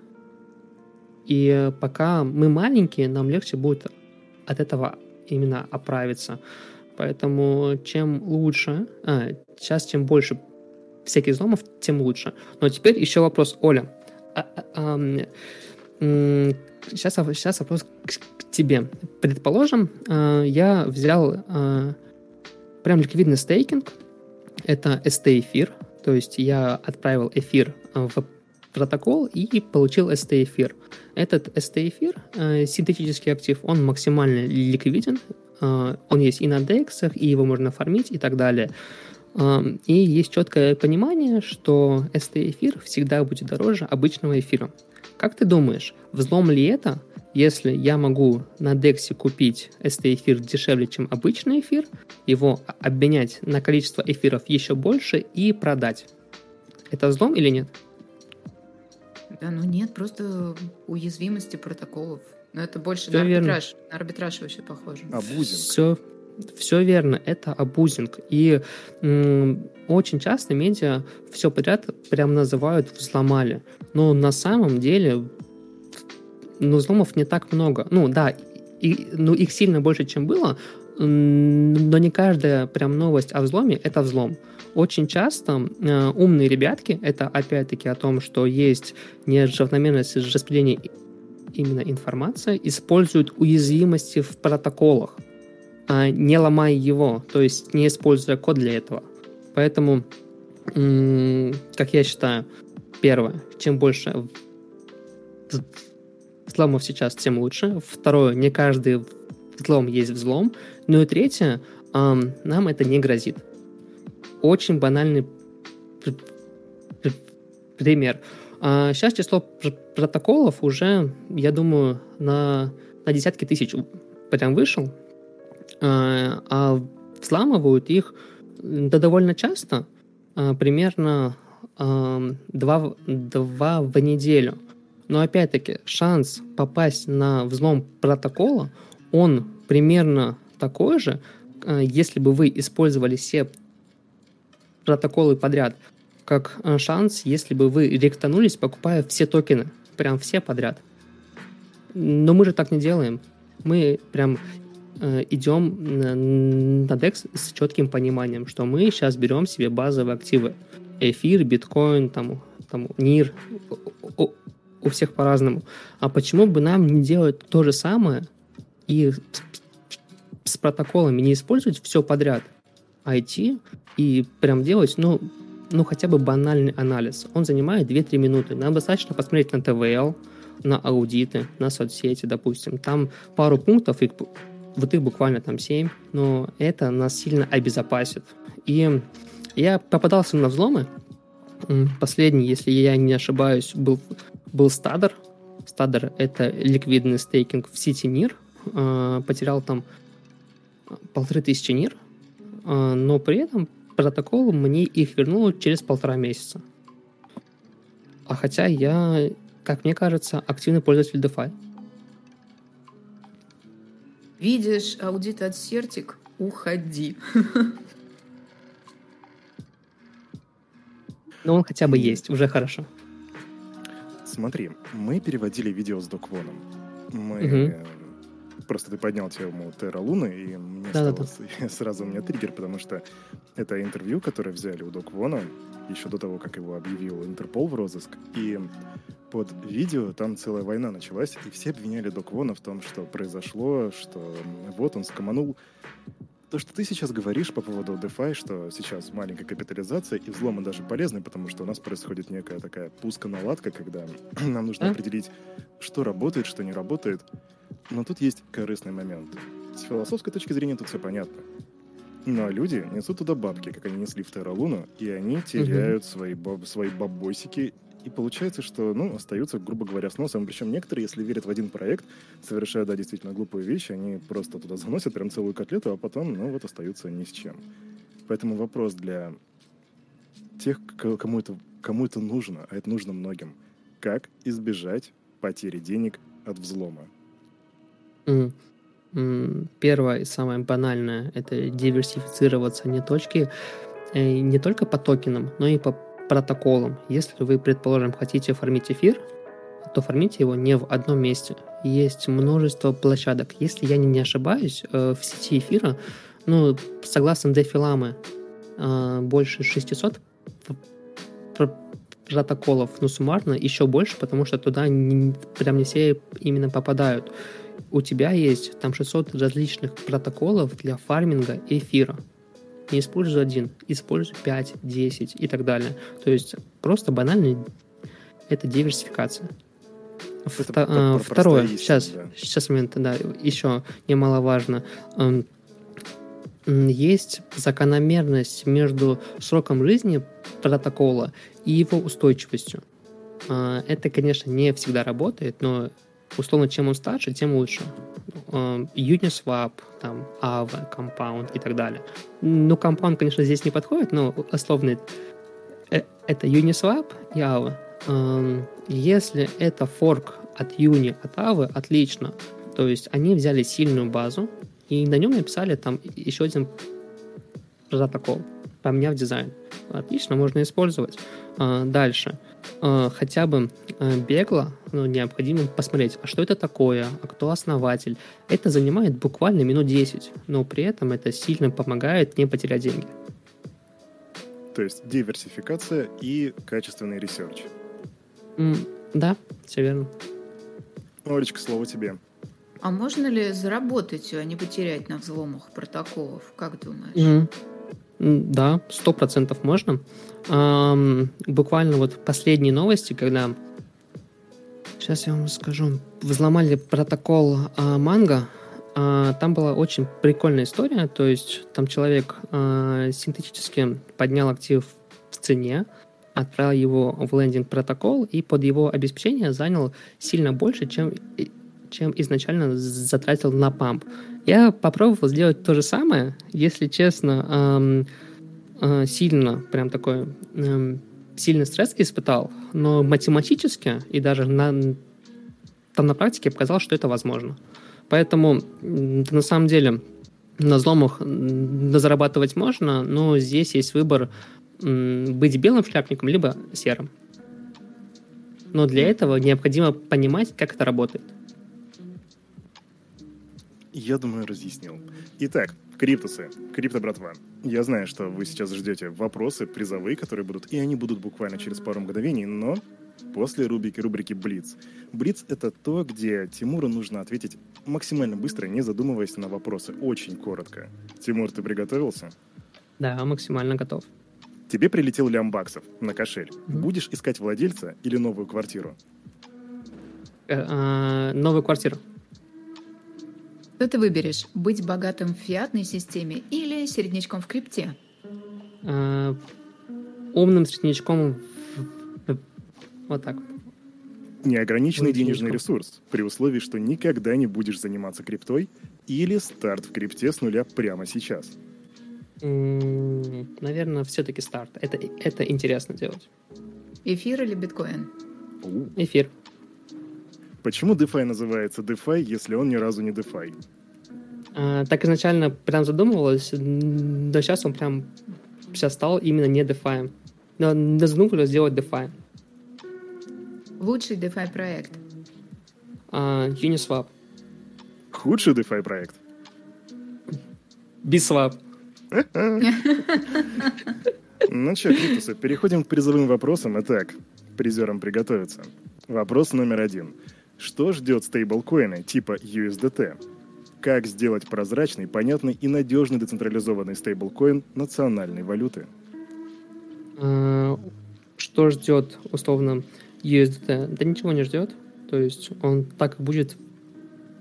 Speaker 3: И пока мы маленькие, нам легче будет от этого именно оправиться. Поэтому чем лучше, а, сейчас чем больше всяких взломов, тем лучше. Но теперь еще вопрос, Оля. А, а, а, сейчас, сейчас вопрос к, к тебе. Предположим, а, я взял а, прям ликвидный стейкинг, это ST эфир, то есть я отправил эфир в протокол и получил ST эфир. Этот ST эфир, э, синтетический актив, он максимально ликвиден, он есть и на DEX, и его можно фармить и так далее. И есть четкое понимание, что ST эфир всегда будет дороже обычного эфира. Как ты думаешь, взлом ли это, если я могу на DEX купить ST эфир дешевле, чем обычный эфир, его обменять на количество эфиров еще больше и продать? Это взлом или нет?
Speaker 2: Да, ну нет, просто уязвимости протоколов. Но это больше Все на арбитраж. Верно. На арбитраж вообще похоже.
Speaker 1: Абузинг.
Speaker 3: Все, все верно, это абузинг. И м- очень часто медиа все подряд прям называют взломали. Но на самом деле ну, взломов не так много. Ну да, и, ну, их сильно больше, чем было, но не каждая прям новость о взломе — это взлом. Очень часто э, умные ребятки, это опять-таки о том, что есть неравномерность распределения именно информации, используют уязвимости в протоколах, не ломая его, то есть не используя код для этого. Поэтому, как я считаю, первое, чем больше взломов сейчас, тем лучше. Второе, не каждый взлом есть взлом. Ну и третье, нам это не грозит очень банальный пример. А сейчас число протоколов уже, я думаю, на, на десятки тысяч прям вышел, а, а взламывают их да довольно часто, а, примерно а, два, два в неделю. Но опять-таки шанс попасть на взлом протокола, он примерно такой же, а, если бы вы использовали все протоколы подряд, как э, шанс, если бы вы ректанулись, покупая все токены, прям все подряд. Но мы же так не делаем. Мы прям э, идем на, DEX с четким пониманием, что мы сейчас берем себе базовые активы. Эфир, биткоин, там, там НИР, у, всех по-разному. А почему бы нам не делать то же самое и с протоколами не использовать все подряд, а идти и прям делать, ну, ну, хотя бы банальный анализ. Он занимает 2-3 минуты. Нам достаточно посмотреть на ТВЛ, на аудиты, на соцсети, допустим. Там пару пунктов, их, вот их буквально там 7, но это нас сильно обезопасит. И я попадался на взломы. Последний, если я не ошибаюсь, был, был Стадер. Стадер — это ликвидный стейкинг в сети НИР. А, потерял там полторы тысячи НИР, а, но при этом протокол мне их вернул через полтора месяца. А хотя я, как мне кажется, активный пользователь DeFi.
Speaker 2: Видишь аудит от Сертик? Уходи.
Speaker 3: Но он хотя бы есть, уже хорошо.
Speaker 1: Смотри, мы переводили видео с Доквоном. Мы угу. Просто ты поднял тему Терра Луны, и мне да, стало, да. [laughs] сразу у меня триггер, потому что это интервью, которое взяли у Док Вона еще до того, как его объявил Интерпол в розыск. И под видео там целая война началась, и все обвиняли Док Вона в том, что произошло, что вот он скоманул. То, что ты сейчас говоришь по поводу DeFi, что сейчас маленькая капитализация, и взломы даже полезны, потому что у нас происходит некая такая пусконаладка, когда [clears throat] нам нужно а? определить, что работает, что не работает. Но тут есть корыстный момент. С философской точки зрения тут все понятно. Но люди несут туда бабки, как они несли в Терралуну, и они теряют угу. свои, баб, свои бабосики. И получается, что, ну, остаются, грубо говоря, с носом. Причем некоторые, если верят в один проект, совершают, да, действительно глупые вещи, они просто туда заносят прям целую котлету, а потом, ну, вот остаются ни с чем. Поэтому вопрос для тех, кому это, кому это нужно, а это нужно многим. Как избежать потери денег от взлома?
Speaker 3: Первое и самое банальное — это диверсифицироваться не, точки, э, не только по токенам, но и по протоколам. Если вы, предположим, хотите фармить эфир, то фармите его не в одном месте. Есть множество площадок. Если я не ошибаюсь, э, в сети эфира, ну, согласно Дефиламы, э, больше 600 протоколов, ну, суммарно еще больше, потому что туда не, прям не все именно попадают у тебя есть там 600 различных протоколов для фарминга эфира. Не используй один, используй 5, 10 и так далее. То есть просто банально это диверсификация. Это Вто- второе, сейчас, да. сейчас момент, да, еще немаловажно. Есть закономерность между сроком жизни протокола и его устойчивостью. А, это, конечно, не всегда работает, но условно, чем он старше, тем лучше. Uniswap, там, AVE, Compound и так далее. Ну, Compound, конечно, здесь не подходит, но условно э, это Uniswap и AVE. Эм, если это форк от Uni, от AVE, отлично. То есть они взяли сильную базу и на нем написали там еще один протокол, поменяв дизайн. Отлично, можно использовать. Э, дальше. Э, хотя бы э, бегло ну, необходимо посмотреть, а что это такое, а кто основатель. Это занимает буквально минут 10, но при этом это сильно помогает не потерять деньги.
Speaker 1: То есть диверсификация и качественный research.
Speaker 3: Mm, да, все верно.
Speaker 1: Олечка, слово тебе.
Speaker 2: А можно ли заработать, а не потерять на взломах протоколов? Как думаешь? Mm.
Speaker 3: Да, сто процентов можно. Эм, буквально вот последние новости, когда сейчас я вам скажу, взломали протокол э, Манго, э, там была очень прикольная история, то есть там человек э, синтетически поднял актив в цене, отправил его в лендинг протокол и под его обеспечение занял сильно больше, чем, чем изначально затратил на памп. Я попробовал сделать то же самое. Если честно, эм, э, сильно, прям такой эм, сильный стресс испытал, но математически и даже на, там на практике показал, что это возможно. Поэтому на самом деле на взломах зарабатывать можно, но здесь есть выбор быть белым шляпником, либо серым. Но для этого необходимо понимать, как это работает.
Speaker 1: Я думаю, разъяснил. Итак, Криптусы, крипто братва. Я знаю, что вы сейчас ждете вопросы призовые, которые будут, и они будут буквально через пару мгновений, но после рубрики, рубрики Блиц. Блиц — это то, где Тимуру нужно ответить максимально быстро, не задумываясь на вопросы, очень коротко. Тимур, ты приготовился?
Speaker 3: Да, максимально готов.
Speaker 1: Тебе прилетел лям баксов на кошель. Mm-hmm. Будешь искать владельца или новую квартиру?
Speaker 3: Э, э, новую квартиру.
Speaker 2: Что ты выберешь? Быть богатым в фиатной системе или середнячком в крипте?
Speaker 3: Э, умным середнячком в... вот так.
Speaker 1: Неограниченный денежный ресурс, при условии, что никогда не будешь заниматься криптой, или старт в крипте с нуля прямо сейчас?
Speaker 3: Наверное, все-таки старт. Это, это интересно делать.
Speaker 2: Эфир или биткоин?
Speaker 3: Эфир.
Speaker 1: Почему DeFi называется DeFi, если он ни разу не DeFi?
Speaker 3: А, так изначально прям задумывалось, но сейчас он прям сейчас стал именно не DeFi. Но задумывались сделать DeFi.
Speaker 2: Лучший DeFi проект?
Speaker 3: А, Uniswap.
Speaker 1: Худший DeFi проект?
Speaker 3: Biswap. [laughs]
Speaker 1: Ну что, Криптусы, переходим к призовым вопросам. Итак, призерам приготовиться. Вопрос номер один. Что ждет стейблкоины типа USDT? Как сделать прозрачный, понятный и надежный децентрализованный стейблкоин национальной валюты?
Speaker 3: А, что ждет, условно, USDT? Да ничего не ждет. То есть он так и будет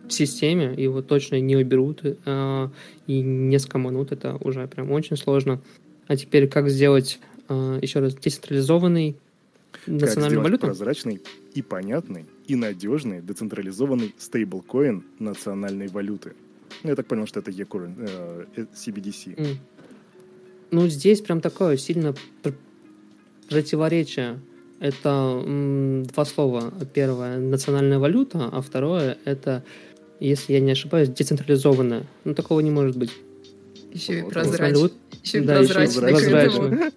Speaker 3: в системе, его точно не уберут э, и не скоманут. Это уже прям очень сложно. А теперь как сделать, э, еще раз, децентрализованный национальную
Speaker 1: как
Speaker 3: валюту?
Speaker 1: прозрачный и понятный и надежный децентрализованный стейблкоин национальной валюты. Ну, я так понял, что это eCurrent, э, э CBDC.
Speaker 3: Mm. Ну, здесь прям такое сильно противоречие. Это м, два слова. Первое — национальная валюта, а второе — это, если я не ошибаюсь, децентрализованная. Ну, такого не может быть.
Speaker 2: Еще и прозрачно. Еще и да, прозрачно.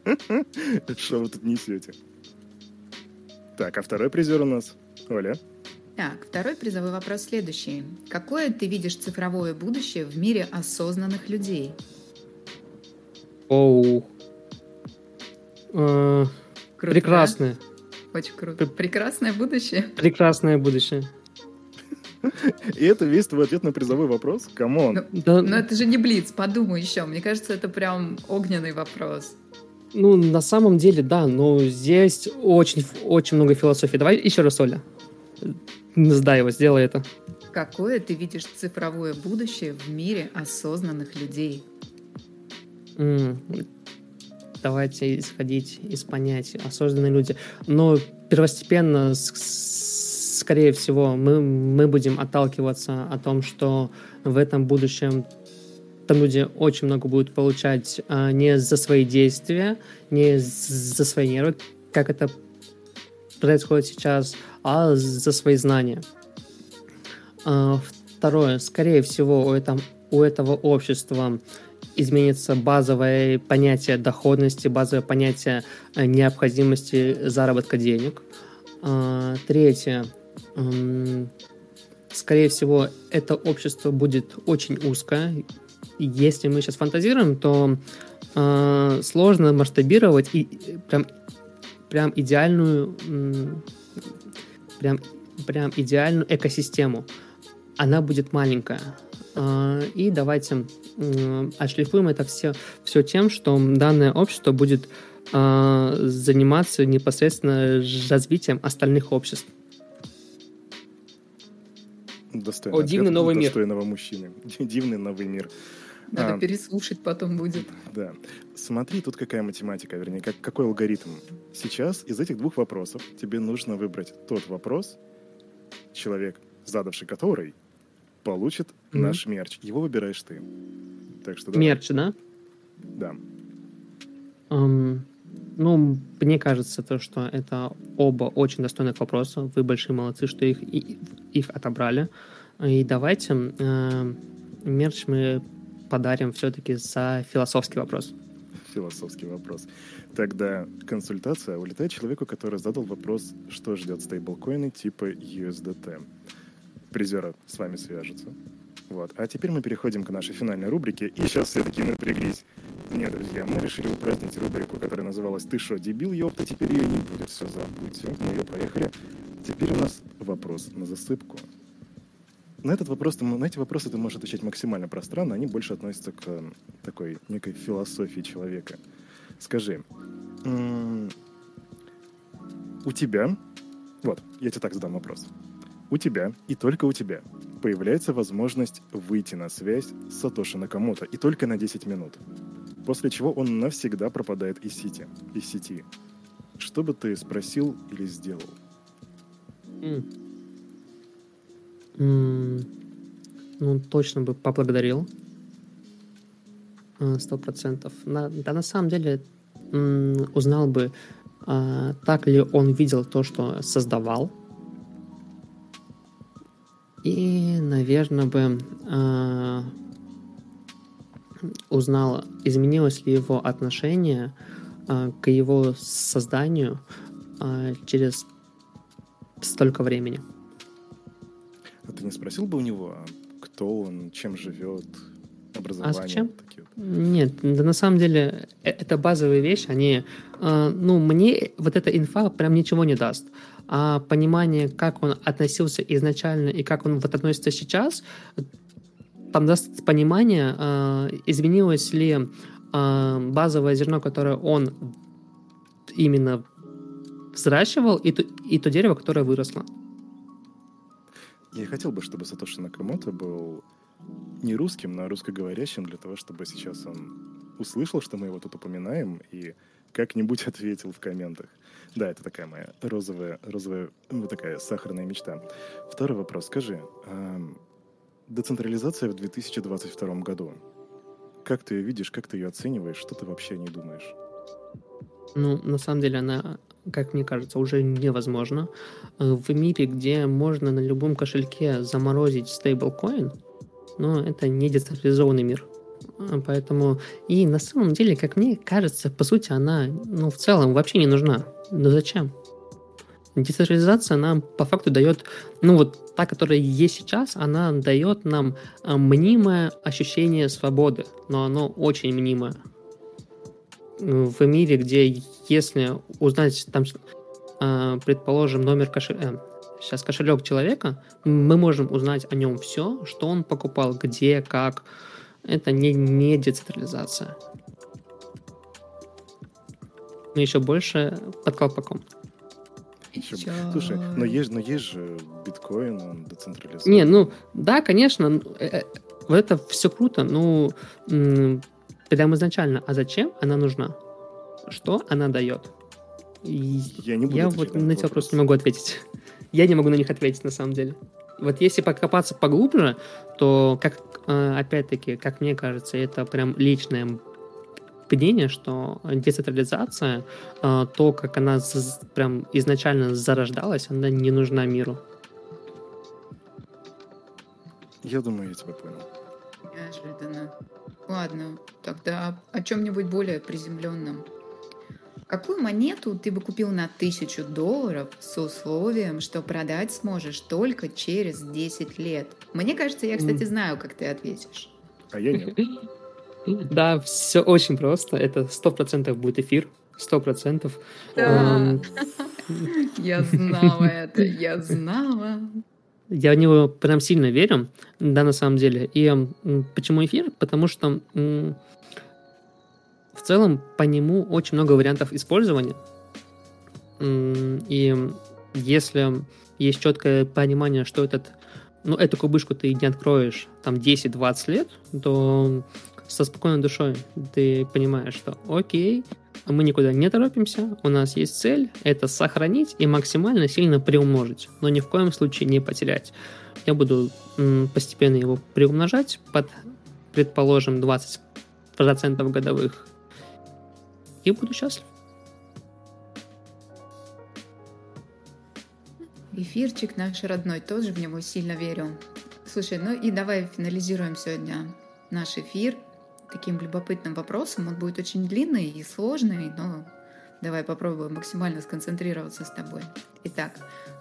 Speaker 1: Что вы тут несете? Так, а второй призер у нас Оля.
Speaker 2: Так, второй призовой вопрос следующий. Какое ты видишь цифровое будущее в мире осознанных людей?
Speaker 3: Оу. Э, круто, прекрасное.
Speaker 2: Да? Очень круто. Прекрасное будущее.
Speaker 3: Прекрасное будущее.
Speaker 1: И это весь твой ответ на призовой вопрос? Come on.
Speaker 2: Ну, да. но это же не Блиц, подумай еще. Мне кажется, это прям огненный вопрос.
Speaker 3: Ну, на самом деле, да, но здесь очень, очень много философии. Давай еще раз, Оля. Его, сделай это.
Speaker 2: Какое ты видишь цифровое будущее в мире осознанных людей?
Speaker 3: Mm. Давайте исходить из понятия осознанные люди. Но первостепенно, скорее всего, мы, мы будем отталкиваться о том, что в этом будущем там люди очень много будут получать а, не за свои действия, не за свои нервы, как это происходит сейчас, а за свои знания. А, второе, скорее всего, у этого, у этого общества изменится базовое понятие доходности, базовое понятие э, необходимости заработка денег. А, третье, скорее всего, это общество будет очень узкое, если мы сейчас фантазируем, то э, сложно масштабировать и прям, прям идеальную прям, прям идеальную экосистему. Она будет маленькая. Э, и давайте отшлифуем это все, все тем, что данное общество будет э, заниматься непосредственно развитием остальных обществ.
Speaker 1: Достойный О,
Speaker 3: дивный новый
Speaker 1: мир. Достойного мужчины. Дивный новый мир.
Speaker 2: Надо а, переслушать потом будет.
Speaker 1: Да. Смотри, тут какая математика, вернее, как, какой алгоритм. Сейчас из этих двух вопросов тебе нужно выбрать тот вопрос, человек, задавший который, получит mm-hmm. наш мерч. Его выбираешь ты. Так что
Speaker 3: давай. Мерч, да?
Speaker 1: Да.
Speaker 3: Um, ну, мне кажется, то, что это оба очень достойных вопроса. Вы большие молодцы, что их, их отобрали. И давайте э, мерч мы подарим все-таки за философский вопрос.
Speaker 1: Философский вопрос. Тогда консультация улетает человеку, который задал вопрос, что ждет стейблкоины типа USDT. Призеры с вами свяжутся. Вот. А теперь мы переходим к нашей финальной рубрике. И сейчас все таки напряглись. Нет, друзья, мы решили упразднить рубрику, которая называлась «Ты что, дебил, ёпта?» Теперь ее не будет, все забудьте. Мы ее проехали. Теперь у нас вопрос на засыпку. На этот вопрос, на эти вопросы ты можешь отвечать максимально пространно, они больше относятся к такой некой философии человека. Скажи, у тебя, вот, я тебе так задам вопрос. У тебя и только у тебя появляется возможность выйти на связь с Сатоши Накамото и только на 10 минут. После чего он навсегда пропадает из сети. Из сети. Что бы ты спросил или сделал?
Speaker 3: Ну, точно бы поблагодарил. А, сто процентов. Да, на самом деле, узнал бы, а, так ли он видел то, что создавал, и, наверное, бы э, узнал, изменилось ли его отношение к его созданию через столько времени.
Speaker 1: А ты не спросил бы у него, кто он, чем живет, образование?
Speaker 3: А зачем? Такие вот? Нет, да на самом деле э, это базовые вещи, они, э, ну, мне вот эта инфа прям ничего не даст а понимание, как он относился изначально и как он вот относится сейчас, там даст понимание, э, изменилось ли э, базовое зерно, которое он именно взращивал, и то, и то дерево, которое выросло.
Speaker 1: Я хотел бы, чтобы Сатоши Накамото был не русским, но русскоговорящим, для того, чтобы сейчас он услышал, что мы его тут упоминаем, и как-нибудь [laughs] ответил в комментах. Да, это такая моя розовая, розовая, ну, такая сахарная мечта. Второй вопрос. Скажи, э, децентрализация в 2022 году. Как ты ее видишь, как ты ее оцениваешь, что ты вообще о ней думаешь?
Speaker 3: Ну, на самом деле, она, как мне кажется, уже невозможна. Э, в мире, где можно на любом кошельке заморозить стейблкоин, но это не децентрализованный мир. Э, поэтому и на самом деле, как мне кажется, по сути, она ну, в целом вообще не нужна. Но зачем? Децентрализация нам по факту дает, ну вот та, которая есть сейчас, она дает нам а, мнимое ощущение свободы, но оно очень мнимое. В мире, где если узнать там, а, предположим, номер кошелька, сейчас кошелек человека, мы можем узнать о нем все, что он покупал, где, как. Это не, не децентрализация но еще больше под колпаком.
Speaker 1: Еще... Слушай, но есть, но есть же биткоин, он децентрализован.
Speaker 3: Не, ну, да, конечно, э, э, это все круто, ну, прям изначально, а зачем она нужна? Что она дает?
Speaker 1: Я не буду
Speaker 3: Я вот на эти вопросы не могу ответить. Я не могу на них ответить, на самом деле. Вот если покопаться поглубже, то, как, э, опять-таки, как мне кажется, это прям личное мнение, что децентрализация, э, то, как она прям изначально зарождалась, она не нужна миру.
Speaker 1: Я думаю, я тебя понял.
Speaker 2: Неожиданно. Ладно, тогда о чем-нибудь более приземленном. Какую монету ты бы купил на тысячу долларов с условием, что продать сможешь только через 10 лет? Мне кажется, я, кстати, знаю, как ты ответишь.
Speaker 1: А я нет. [laughs]
Speaker 3: Да, все очень просто. Это сто процентов будет эфир. Сто процентов.
Speaker 2: Эм, [laughs] я знала это, я знала.
Speaker 3: Я в него прям сильно верю, да, на самом деле. И почему эфир? Потому что целом по нему очень много вариантов использования. И если есть четкое понимание, что этот, ну, эту кубышку ты не откроешь там 10-20 лет, то со спокойной душой ты понимаешь, что окей, мы никуда не торопимся, у нас есть цель, это сохранить и максимально сильно приумножить, но ни в коем случае не потерять. Я буду постепенно его приумножать под, предположим, 20% годовых и буду счастлив.
Speaker 2: Эфирчик наш родной, тоже в него сильно верю. Слушай, ну и давай финализируем сегодня наш эфир таким любопытным вопросом. Он будет очень длинный и сложный, но Давай попробуем максимально сконцентрироваться с тобой. Итак,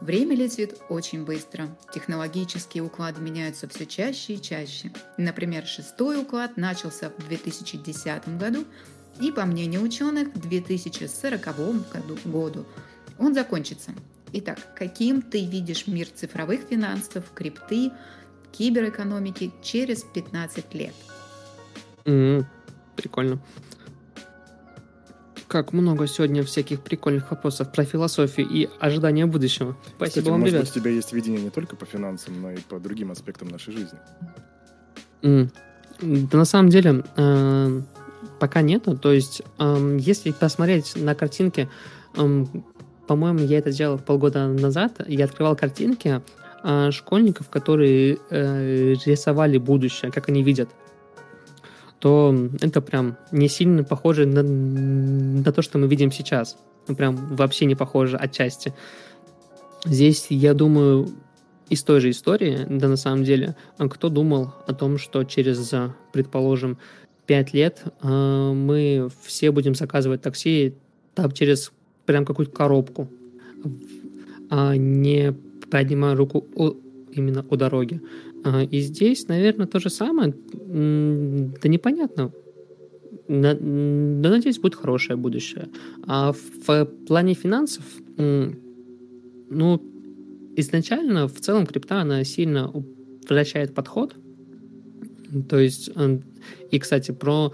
Speaker 2: время летит очень быстро. Технологические уклады меняются все чаще и чаще. Например, шестой уклад начался в 2010 году, и, по мнению ученых, в 2040 году, году он закончится. Итак, каким ты видишь мир цифровых финансов, крипты, киберэкономики через 15 лет?
Speaker 3: Mm, прикольно. Как много сегодня всяких прикольных вопросов про философию и ожидания будущего. Спасибо
Speaker 1: Кстати,
Speaker 3: вам,
Speaker 1: может
Speaker 3: ребят.
Speaker 1: быть, у тебя есть видение не только по финансам, но и по другим аспектам нашей жизни.
Speaker 3: Mm. Да на самом деле э, пока нету. То есть, э, если посмотреть на картинки, э, по-моему, я это сделал полгода назад. Я открывал картинки э, школьников, которые э, рисовали будущее, как они видят то это прям не сильно похоже на, на то, что мы видим сейчас. Ну, прям вообще не похоже отчасти. Здесь, я думаю, из той же истории, да на самом деле, кто думал о том, что через, предположим, пять лет э, мы все будем заказывать такси там через прям какую-то коробку, а не поднимая руку у, именно у дороги. А, и здесь, наверное, то же самое. Да непонятно. Да, надеюсь, будет хорошее будущее. А в плане финансов, ну, изначально в целом крипта, она сильно упрощает подход. То есть, и, кстати, про,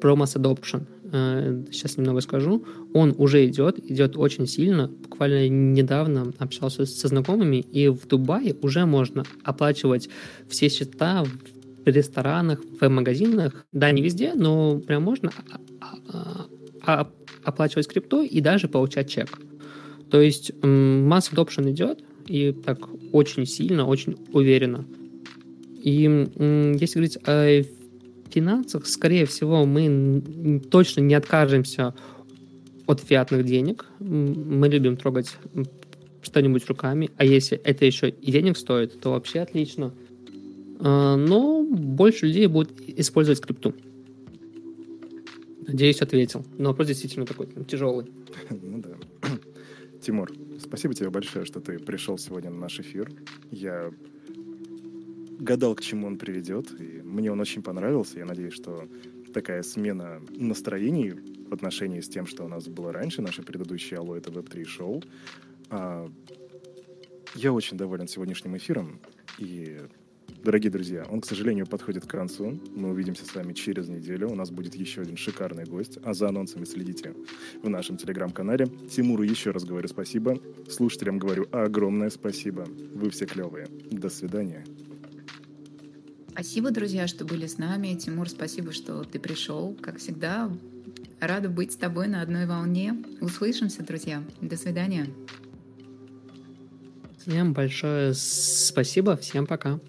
Speaker 3: про mass adoption – сейчас э, немного скажу, он уже идет, идет очень сильно. Буквально недавно общался со знакомыми, и в Дубае уже можно оплачивать все счета в ресторанах, в магазинах. Да, не везде, но прям можно оплачивать крипто и даже получать чек. То есть масс adoption идет, и так очень сильно, очень уверенно. И если говорить о финансах, скорее всего, мы точно не откажемся от фиатных денег. Мы любим трогать что-нибудь руками, а если это еще и денег стоит, то вообще отлично. А, но больше людей будут использовать крипту. Надеюсь, ответил. Но вопрос действительно такой тяжелый. [laughs]
Speaker 1: Ну да. [clears throat] Тимур, спасибо тебе большое, что ты пришел сегодня на наш эфир. Я гадал, к чему он приведет, и мне он очень понравился. Я надеюсь, что такая смена настроений в отношении с тем, что у нас было раньше, наше предыдущее Алло, это Web3 шоу. А, я очень доволен сегодняшним эфиром, и Дорогие друзья, он, к сожалению, подходит к концу. Мы увидимся с вами через неделю. У нас будет еще один шикарный гость. А за анонсами следите в нашем телеграм-канале. Тимуру еще раз говорю спасибо. Слушателям говорю огромное спасибо. Вы все клевые. До свидания.
Speaker 2: Спасибо, друзья, что были с нами. Тимур, спасибо, что ты пришел. Как всегда, рада быть с тобой на одной волне. Услышимся, друзья. До свидания.
Speaker 3: Всем большое спасибо. Всем пока.